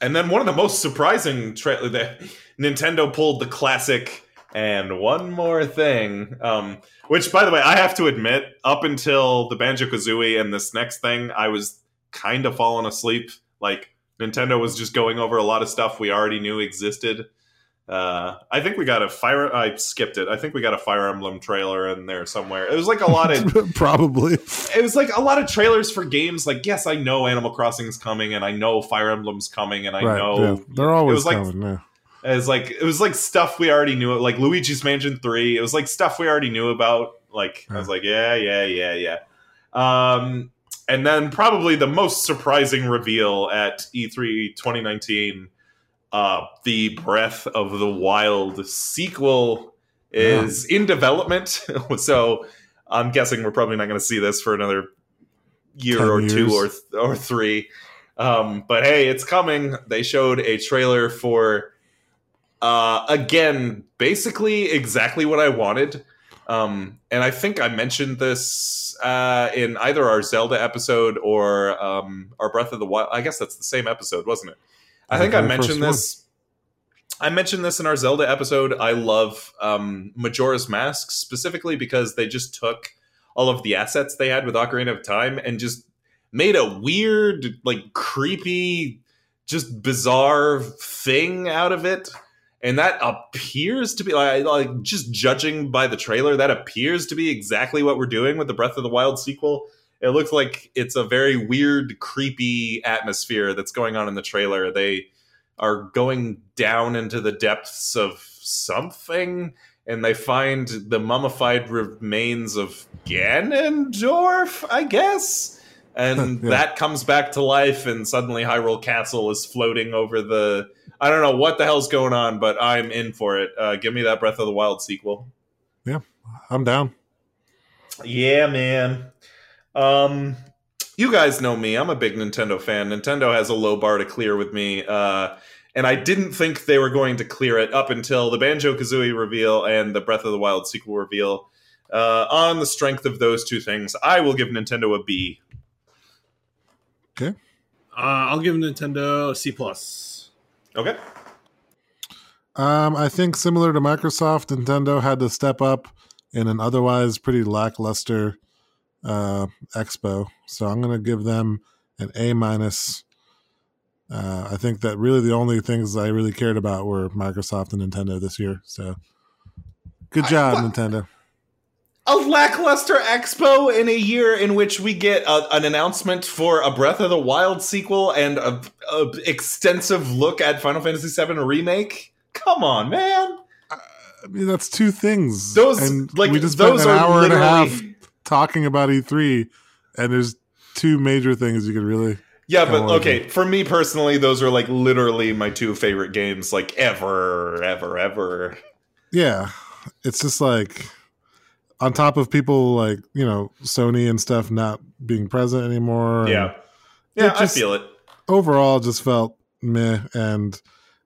and then one of the most surprising tra- *laughs* that Nintendo pulled the classic and one more thing. Um, which, by the way, I have to admit, up until the Banjo Kazooie and this next thing, I was kind of falling asleep. Like Nintendo was just going over a lot of stuff we already knew existed. Uh, I think we got a fire. I skipped it. I think we got a Fire Emblem trailer in there somewhere. It was like a lot of *laughs* probably. it was like a lot of trailers for games. Like, yes, I know Animal Crossing is coming, and I know Fire Emblem's coming, and I right. know yeah. They're always was like- coming. Yeah. it was like it was like stuff we already knew. Like Luigi's Mansion Three, it was like stuff we already knew about. Like I was like, yeah, yeah, yeah, yeah. Um, and then probably the most surprising reveal at E E3 2019, uh, the Breath of the Wild sequel is in development. *laughs* so I'm guessing we're probably not going to see this for another year 10 or two or th- or three. Um, but hey, it's coming. They showed a trailer for uh, again, basically exactly what I wanted. Um, and I think I mentioned this uh, in either our Zelda episode or um, our Breath of the Wild. I guess that's the same episode, wasn't it? I think I mentioned one. this. I mentioned this in our Zelda episode. I love um, Majora's Mask specifically because they just took all of the assets they had with Ocarina of Time and just made a weird, like creepy just bizarre thing out of it. And that appears to be like, like just judging by the trailer, that appears to be exactly what we're doing with the Breath of the Wild sequel. It looks like it's a very weird, creepy atmosphere that's going on in the trailer. They are going down into the depths of something and they find the mummified remains of Ganondorf, I guess. And *laughs* Yeah. that comes back to life, and suddenly Hyrule Castle is floating over the. I don't know what the hell's going on, but I'm in for it. Uh, give me that Breath of the Wild sequel. Yeah, I'm down. Yeah, man. Um, you guys know me. I'm a big Nintendo fan. Nintendo has a low bar to clear with me. Uh, and I didn't think they were going to clear it up until the Banjo Kazooie reveal and the Breath of the Wild sequel reveal. Uh, on the strength of those two things, I will give Nintendo a B. Uh, I'll give Nintendo a C plus. Okay. Um, I think similar to Microsoft, Nintendo had to step up in an otherwise pretty lackluster uh, expo. So I'm going to give them an A minus. Uh, I think that really the only things I really cared about were Microsoft and Nintendo this year. So good I- job, what- Nintendo. A lackluster expo in a year in which we get a, an announcement for a Breath of the Wild sequel and a, a extensive look at Final Fantasy VII remake. Come on, man. I mean, that's two things. Those and like we just spent an hour and a half talking about E3, and there's two major things you could really. Yeah, but okay, for me personally, those are like literally my two favorite games, like ever, ever, ever. Yeah, it's just like on top of people like you know Sony and stuff not being present anymore. Yeah, yeah, just- I feel it. overall, just felt meh. And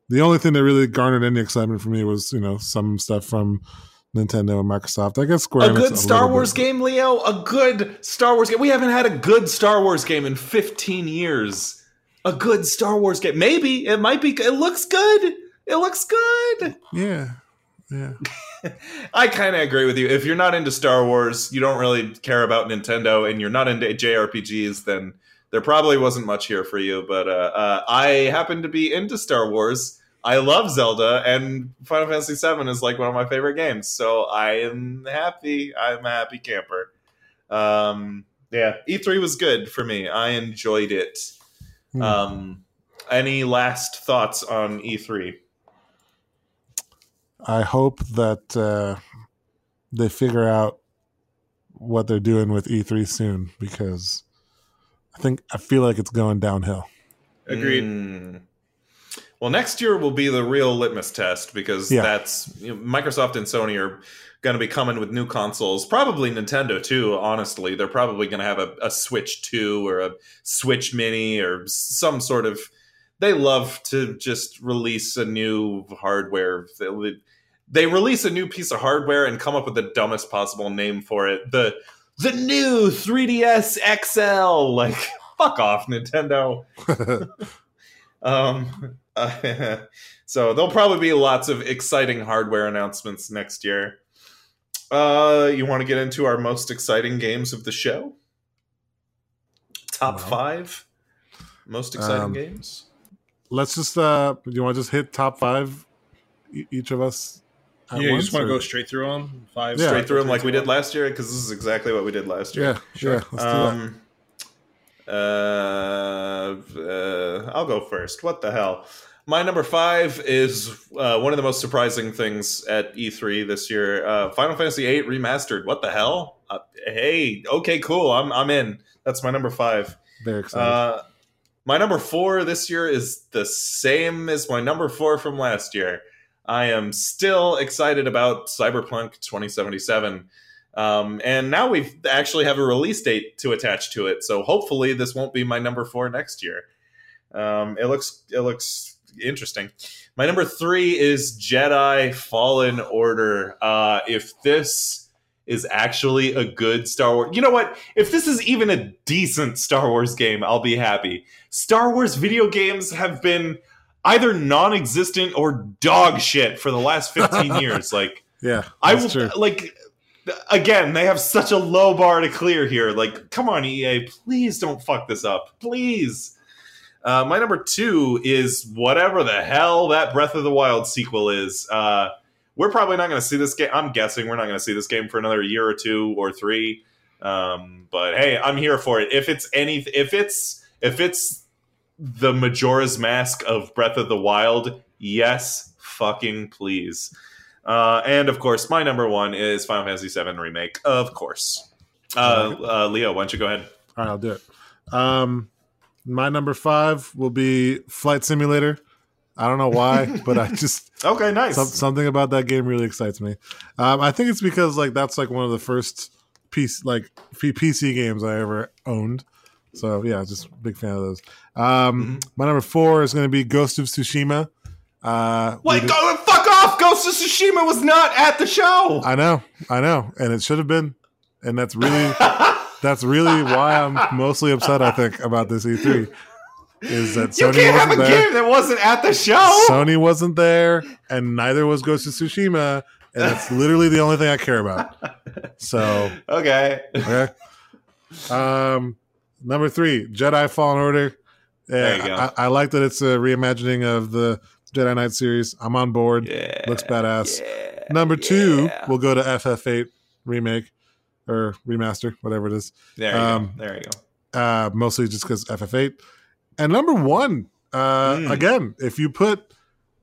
the only thing that really garnered any excitement for me was you know some stuff from Nintendo and Microsoft. I guess Square A good Star Wars bit. game, Leo. A good Star Wars game. We haven't had a good Star Wars game in 15 years. A good Star Wars game. Maybe it might be. It looks good. It looks good. Yeah, yeah. *laughs* I kind of agree with you. If you're not into Star Wars, you don't really care about Nintendo, and you're not into JRPGs, then there probably wasn't much here for you. But uh, uh, I happen to be into Star Wars. I love Zelda, and Final Fantasy VII is like one of my favorite games. So I am happy. I'm a happy camper. Um, yeah, E3 was good for me. I enjoyed it. Hmm. Um, any last thoughts on E E3? I hope that uh, they figure out what they're doing with E3 soon because I think I feel like it's going downhill. Agreed. Mm. Well, next year will be the real litmus test because Yeah. that's you know, Microsoft and Sony are going to be coming with new consoles. Probably Nintendo too. Honestly, they're probably going to have a, a Switch Two or a Switch Mini or some sort of. They love to just release a new hardware. They- They release a new piece of hardware and come up with the dumbest possible name for it. The the new 3DS XL. Like *laughs* fuck off, Nintendo. *laughs* Um, uh, *laughs* so there'll probably be lots of exciting hardware announcements next year. Uh, you want to get into our most exciting games of the show? Top Well. five most exciting Um, games. Let's just uh do you want to just hit top five e- each of us? At Yeah, you just want to go straight through them? Five Yeah. Straight through them like we did last year because this is exactly what we did last year. Yeah, Sure. yeah. Let's do that. Um, uh, uh, I'll go first. What the hell? My number five is uh, one of the most surprising things at E3 this year. Uh, Final Fantasy VIII remastered. What the hell? Uh, hey, okay, cool. I'm I'm in. That's my number five. Very excited. Uh, my number four this year is the same as my number four from last year. I am still excited about Cyberpunk 2077. Um, and now we actually have a release date to attach to it. So hopefully this won't be my number four next year. Um, it looks it looks interesting. My number three is Jedi Fallen Order. Uh, if this is actually a good Star Wars, you know what? If this is even a decent Star Wars game, I'll be happy. Star Wars video games have been either non-existent or dog shit for the last 15 *laughs* years. Like yeah, I will true. like again, they have such a low bar to clear here. Like, come on, EA, please don't fuck this up. Please. Uh, my number two is whatever the hell that Breath of the Wild sequel is. Uh, we're probably not going to see this game. I'm guessing we're not going to see this game for another year or two or three. Um, but hey, I'm here for it. If it's any, if it's if it's the Majora's Mask of Breath of the Wild, yes, fucking please. Uh, and of course, my number one is Final Fantasy VII Remake. Of course. Uh, uh, Leo, why don't you go ahead? All right, I'll do it. Um, my number five will be Flight Simulator. I don't know why, *laughs* but I just Okay, nice. some, something about that game really excites me. Um, I think it's because like that's like one of the first piece like PC games I ever owned. So yeah, just big fan of those. Um, My number four is going to be Ghost of Tsushima. Uh, Wait, go fuck off! Ghost of Tsushima was not at the show. I know, I know, and it should have been, and that's really *laughs* that's really why I'm mostly upset. I think about this E3 is that you Sony can't have a there. game that wasn't at the show. Sony wasn't there, and neither was Ghost of Tsushima, and that's literally the only thing I care about. So, *laughs* okay. okay. Um, number three, Jedi Fallen Order. Yeah. I, I like that it's a reimagining of the Jedi Knight series. I'm on board. Yeah. Looks badass. yeah, Number two, we'll go to FF8 remake or remaster, whatever it is. There you um, go. There you go. uh, mostly just because FF8. And number one, uh, Mm. again, if you put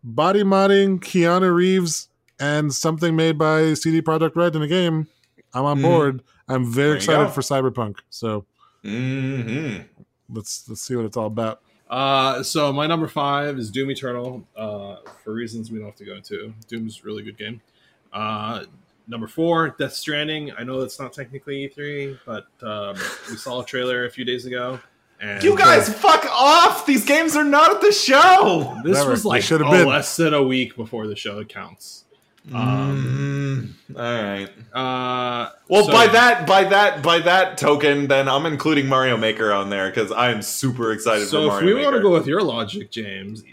body modding Keanu Reeves and something made by CD Projekt Red in a game, I'm on Mm. board. I'm very There excited for Cyberpunk. So hmm let's let's see what it's all about. Uh, so my number five is Doom Eternal. Uh, for reasons we don't have to go into. Doom's a really good game. Uh, number four, Death Stranding. I know that's not technically E3, but um, we saw a trailer a few days ago. And You guys, fuck off! These games are not at the show. this Never. was like should oh, been. less than a week before the show counts. Um, Mm, all right. Uh, Well, so- by that, by that, by that token, then I'm including Mario Maker on there because I'm super excited for So if we Maker. want to go with your logic, James,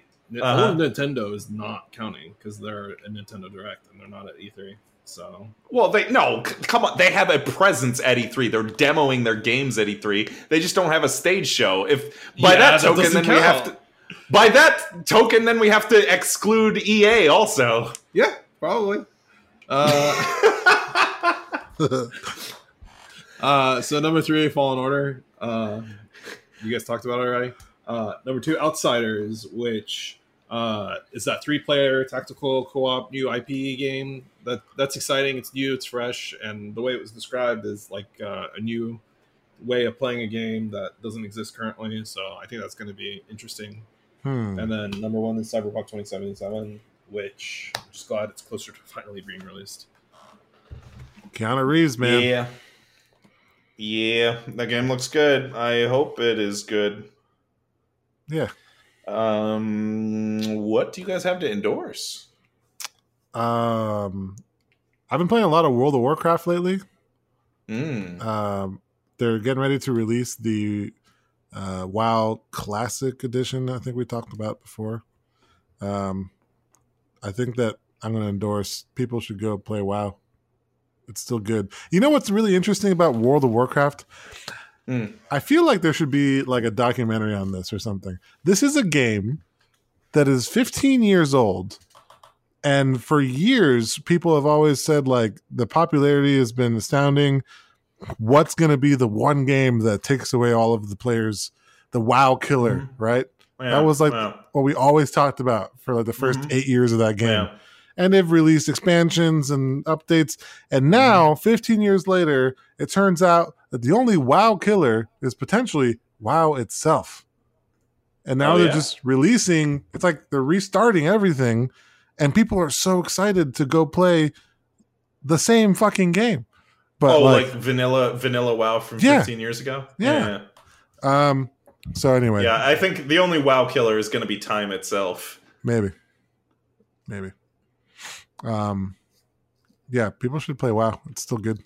Uh-huh. Nintendo is not counting because they're a Nintendo Direct and they're not at E3. So Well, they no, c- come on. They have a presence at E3. They're demoing their games at E3. They just don't have a stage show. If by Yeah, that that token, doesn't then we have to. By that token, then we have to exclude EA also. yeah, probably. Uh, *laughs* uh, so number three, Fallen Order. Uh, you guys talked about it already. Uh, number two, Outriders, which uh, is that three-player tactical co-op new IP game. That that's exciting. It's new. It's fresh, and the way it was described is like uh, a new way of playing a game that doesn't exist currently. So I think that's going to be interesting. Hmm. And then number one is Cyberpunk 2077, which I'm just glad it's closer to finally being released. Keanu Reeves, man. Yeah, yeah, that game looks good. I hope it is good. Yeah. Um, what do you guys have to endorse? Um, I've been playing a lot of World of Warcraft lately. Mm. Um, they're getting ready to release the uh, WoW Classic Edition. I think we talked about before. Um, I think that I'm going to endorse. People should go play WoW. It's still good. You know what's really interesting about World of Warcraft? Hmm. I feel like there should be like a documentary on this or something. This is a game that is 15 years old. And for years, people have always said like the popularity has been astounding. What's going to be the one game that takes away all of the players, the WoW killer, right? Yeah, That was like yeah, what we always talked about for like the 1st Mhm. eight years of that game yeah. and they've released expansions and updates. And now, 15 years later, it turns out that the only WoW killer is potentially WoW itself. And now Oh, they're yeah? just releasing, it's like they're restarting everything, and people are so excited to go play the same fucking game. But oh, like, like, vanilla vanilla WoW from Yeah. 15 years ago. Yeah. um, so anyway, yeah. I think the only WoW killer is going to be time itself. maybe, maybe. Um, yeah, people should play WoW. It's still good.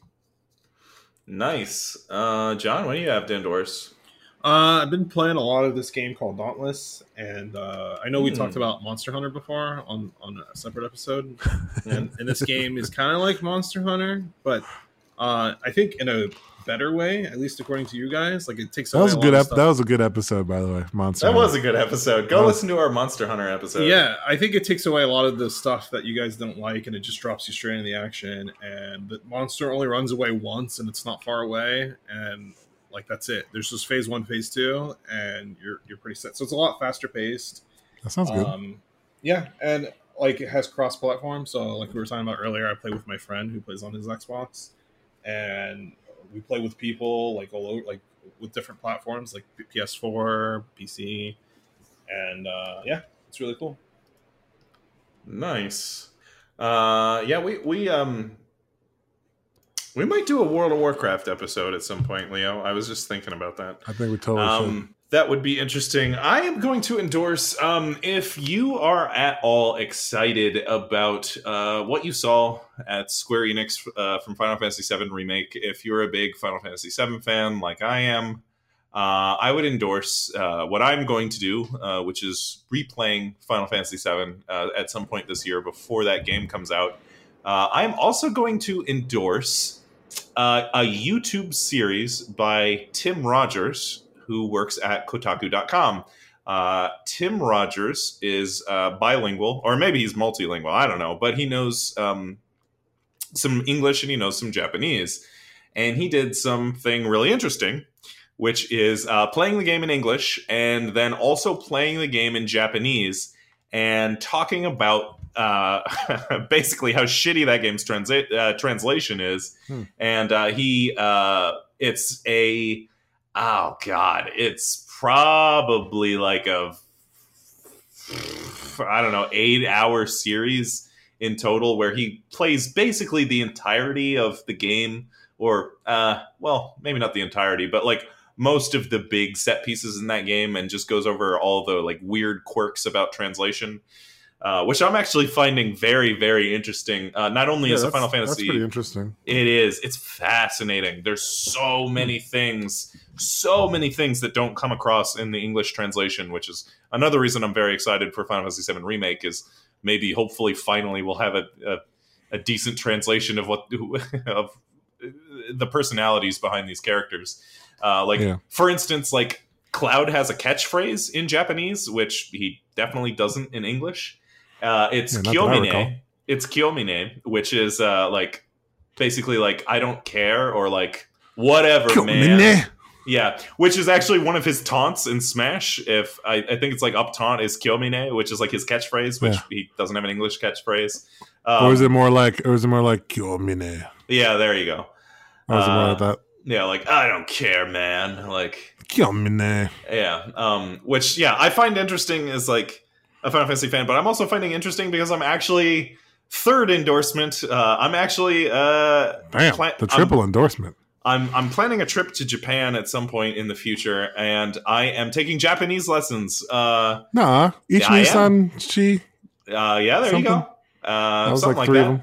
Nice, uh, John. What do you have to endorse? Uh, I've been playing a lot of this game called Dauntless, and uh, I know we Hmm. talked about Monster Hunter before on on a separate episode. *laughs* and, and this game is kind of like Monster Hunter, but Uh, I think in a better way, at least according to you guys. Like it takes That was a good. Ep- that was a good episode, by the way. Monster. That Hunter. was a good episode. Go That was- listen to our Monster Hunter episode. yeah, I think it takes away a lot of the stuff that you guys don't like, and it just drops you straight in the action. And the monster only runs away once, and it's not far away, and like that's it. There's just phase one, phase two, and you're you're pretty set. So it's a lot faster paced. That sounds good. Um, yeah, and like it has cross platform. So like we were talking about earlier, I play with my friend who plays on his Xbox, and we play with people like all over, like with different platforms like PS4, PC, and uh, yeah, it's really cool. Nice. Uh, yeah, we we um we might do a World of Warcraft episode at some point, Leo. I was just thinking about that. I think we totally should. Um, that would be interesting. I am going to endorse. Um, if you are at all excited about uh, what you saw at Square Enix uh, from Final Fantasy VII Remake, if you're a big Final Fantasy VII fan like I am, uh, I would endorse uh, what I'm going to do, uh, which is replaying Final Fantasy VII uh, at some point this year before that game comes out. I'm also going to endorse a YouTube series by Tim Rogers, who works at Kotaku.com. Uh, Tim Rogers is uh, bilingual, or maybe he's multilingual. I don't know, but he knows um, some English and he knows some Japanese. And he did something really interesting, which is uh, playing the game in English and then also playing the game in Japanese and talking about uh, *laughs* basically how shitty that game's transa- uh, translation is. Hmm. And uh, he, uh, it's a, oh God, it's probably like a, I don't know, eight hour series in total where he plays basically the entirety of the game or uh well maybe not the entirety but like most of the big set pieces in that game and just goes over all the like weird quirks about translation uh, which i'm actually finding very very interesting uh, not only Yeah, as a that's- final That's fantasy pretty interesting. it is. It's fascinating. There's so many things, so many things that don't come across in the English translation, which is another reason I'm very excited for Final Fantasy VII Remake. Is maybe, hopefully, finally, we'll have a a, a decent translation of what *laughs* of the personalities behind these characters. Uh, like, Yeah. for instance, like Cloud has a catchphrase in Japanese, which he definitely doesn't in English. Uh, it's Yeah, not that I recall. Kyomine. It's Kyomine, which is uh, like basically like I don't care or like whatever, man. Yeah, which is actually one of his taunts in Smash. If I, I think it's like up taunt is Kyomine, which is like his catchphrase, which Yeah. he doesn't have an English catchphrase. Um, or is it more like, or is it more like Kyomine? Yeah, there you go. Or is it more Uh, like that? Yeah, like I don't care, man. Like Kyomine. Yeah. Um, which yeah, I find interesting is like a Final Fantasy fan, but I'm also finding interesting because I'm actually third endorsement. Uh, I'm actually uh, Damn, Pla- the triple endorsement. I'm I'm planning a trip to Japan at some point in the future, and I am taking Japanese lessons. Uh, Nah, Yeah, I Ichini-san, she. uh, yeah, there you go. Something? Uh, That was something like like, three of that. them.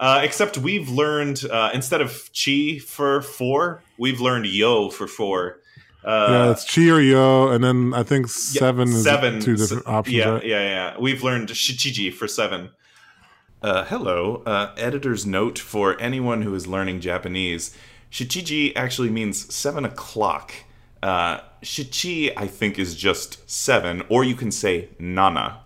Uh, except we've learned uh, instead of chi for four, we've learned yo for four. Uh, yeah, it's Chi or Yo, and then I think seven is seven two different options, Yeah, right? yeah, yeah. We've learned shichiji for seven. Uh, hello, uh, editor's note for anyone who is learning Japanese. Shichiji actually means seven o'clock. Uh, shichi, I think, is just seven, or you can say nana.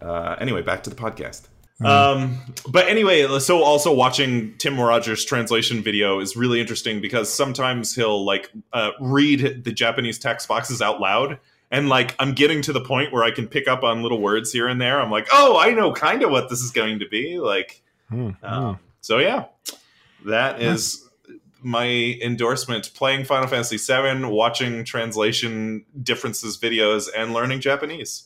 Uh, anyway, back to the podcast. Um, but anyway, so also watching Tim Rogers' translation video is really interesting because sometimes he'll like uh, read the Japanese text boxes out loud, and like I'm getting to the point where I can pick up on little words here and there. I'm like, oh, I know kind of what this is going to be like. Hmm, Uh, hmm. So yeah, that is my endorsement: playing Final Fantasy VII, watching translation differences videos, and learning Japanese.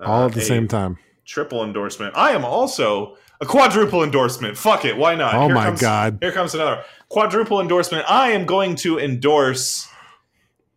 All Uh, at the a same time. Triple endorsement. I am also a quadruple endorsement. Fuck it, why not? Oh Here my comes- God. Here comes another quadruple endorsement. I am going to endorse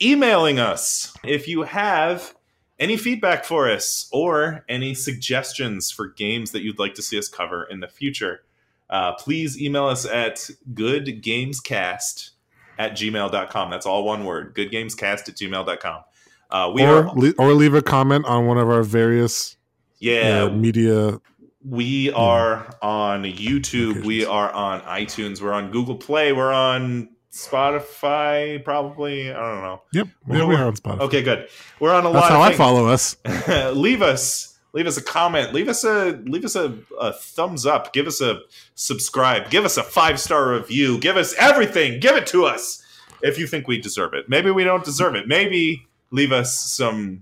emailing us if you have any feedback for us or any suggestions for games that you'd like to see us cover in the future. Uh, please email us at goodgamescast at gmail.com. That's all one word. Goodgamescast at gmail.com. Uh, we or, are, le- or leave a comment on one of our various yeah, media We are on YouTube. We are on iTunes. We're on Google Play. We're on Spotify, probably. I don't know. Yep. We're on Spotify. Okay, good. We're on a That's lot. how of I follow us. *laughs* leave us leave us a comment leave us a leave us a, a thumbs up give us a subscribe give us a five star review give us everything give it to us if you think we deserve it maybe we don't deserve it maybe leave us some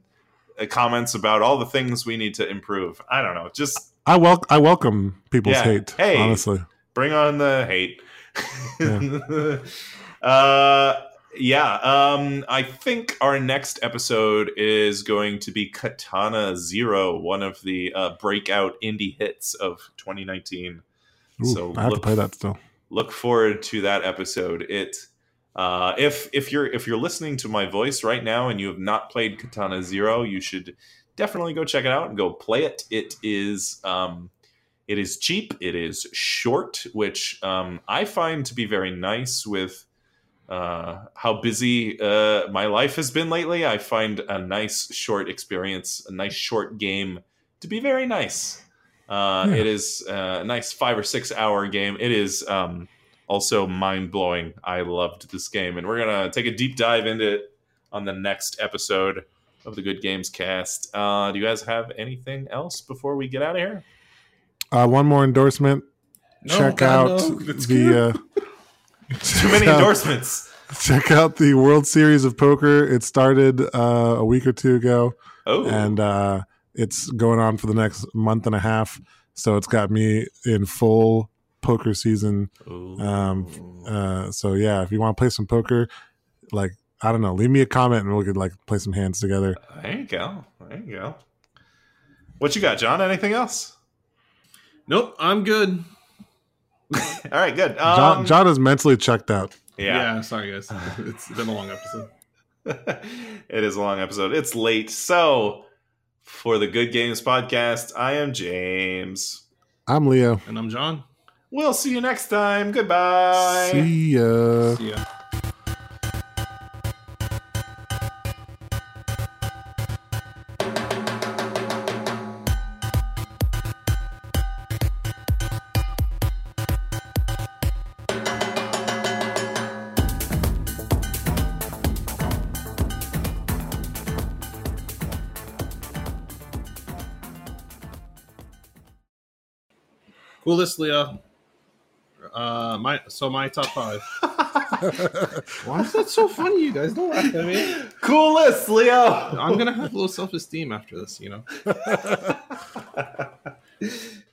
comments about all the things we need to improve i don't know just I wel- I welcome people's Yeah. hate. Hey. Honestly, bring on the hate *laughs* uh yeah um i think our next episode is going to be katana zero one of the uh breakout indie hits of 2019 Ooh, So I have to play that still. look forward to that episode it uh if if you're if you're listening to my voice right now and you have not played katana zero you should definitely go check it out and go play it it is um it is cheap it is short which um i find to be very nice with uh, how busy uh, my life has been lately. I find a nice short experience, a nice short game to be very nice. Uh, Yeah. It is uh, a nice five or six hour game. It is um, also mind blowing. I loved this game, and we're gonna take a deep dive into it on the next episode of the Good Games Cast. Uh, do you guys have anything else before we get out of here? Uh, one more endorsement. No, check God, out no. The. Uh, *laughs* Too many check *laughs* out- endorsements. Check out the World Series of Poker. It started uh, a week or two ago, Oh, and uh, it's going on for the next month and a half. So it's got me in full poker season. um, Uh, so yeah, if you want to play some poker, like I don't know, leave me a comment and we could like play some hands together. There you go. There you go. What you got, John? Anything else? Nope, I'm good. *laughs* All right, good. John, Um, John is mentally checked out. yeah, sorry guys. *laughs* It's been a long episode. *laughs* it is a long episode. It's late. So, for the Good Games podcast, I am James. I'm Leo. And I'm John. We'll see you next time. Goodbye. See ya. See ya. Coolest Leo. Uh, my so my top five. *laughs* Why is that so funny? You guys don't laugh at me. Coolest, Leo. I'm gonna have low self esteem after this. You know. *laughs*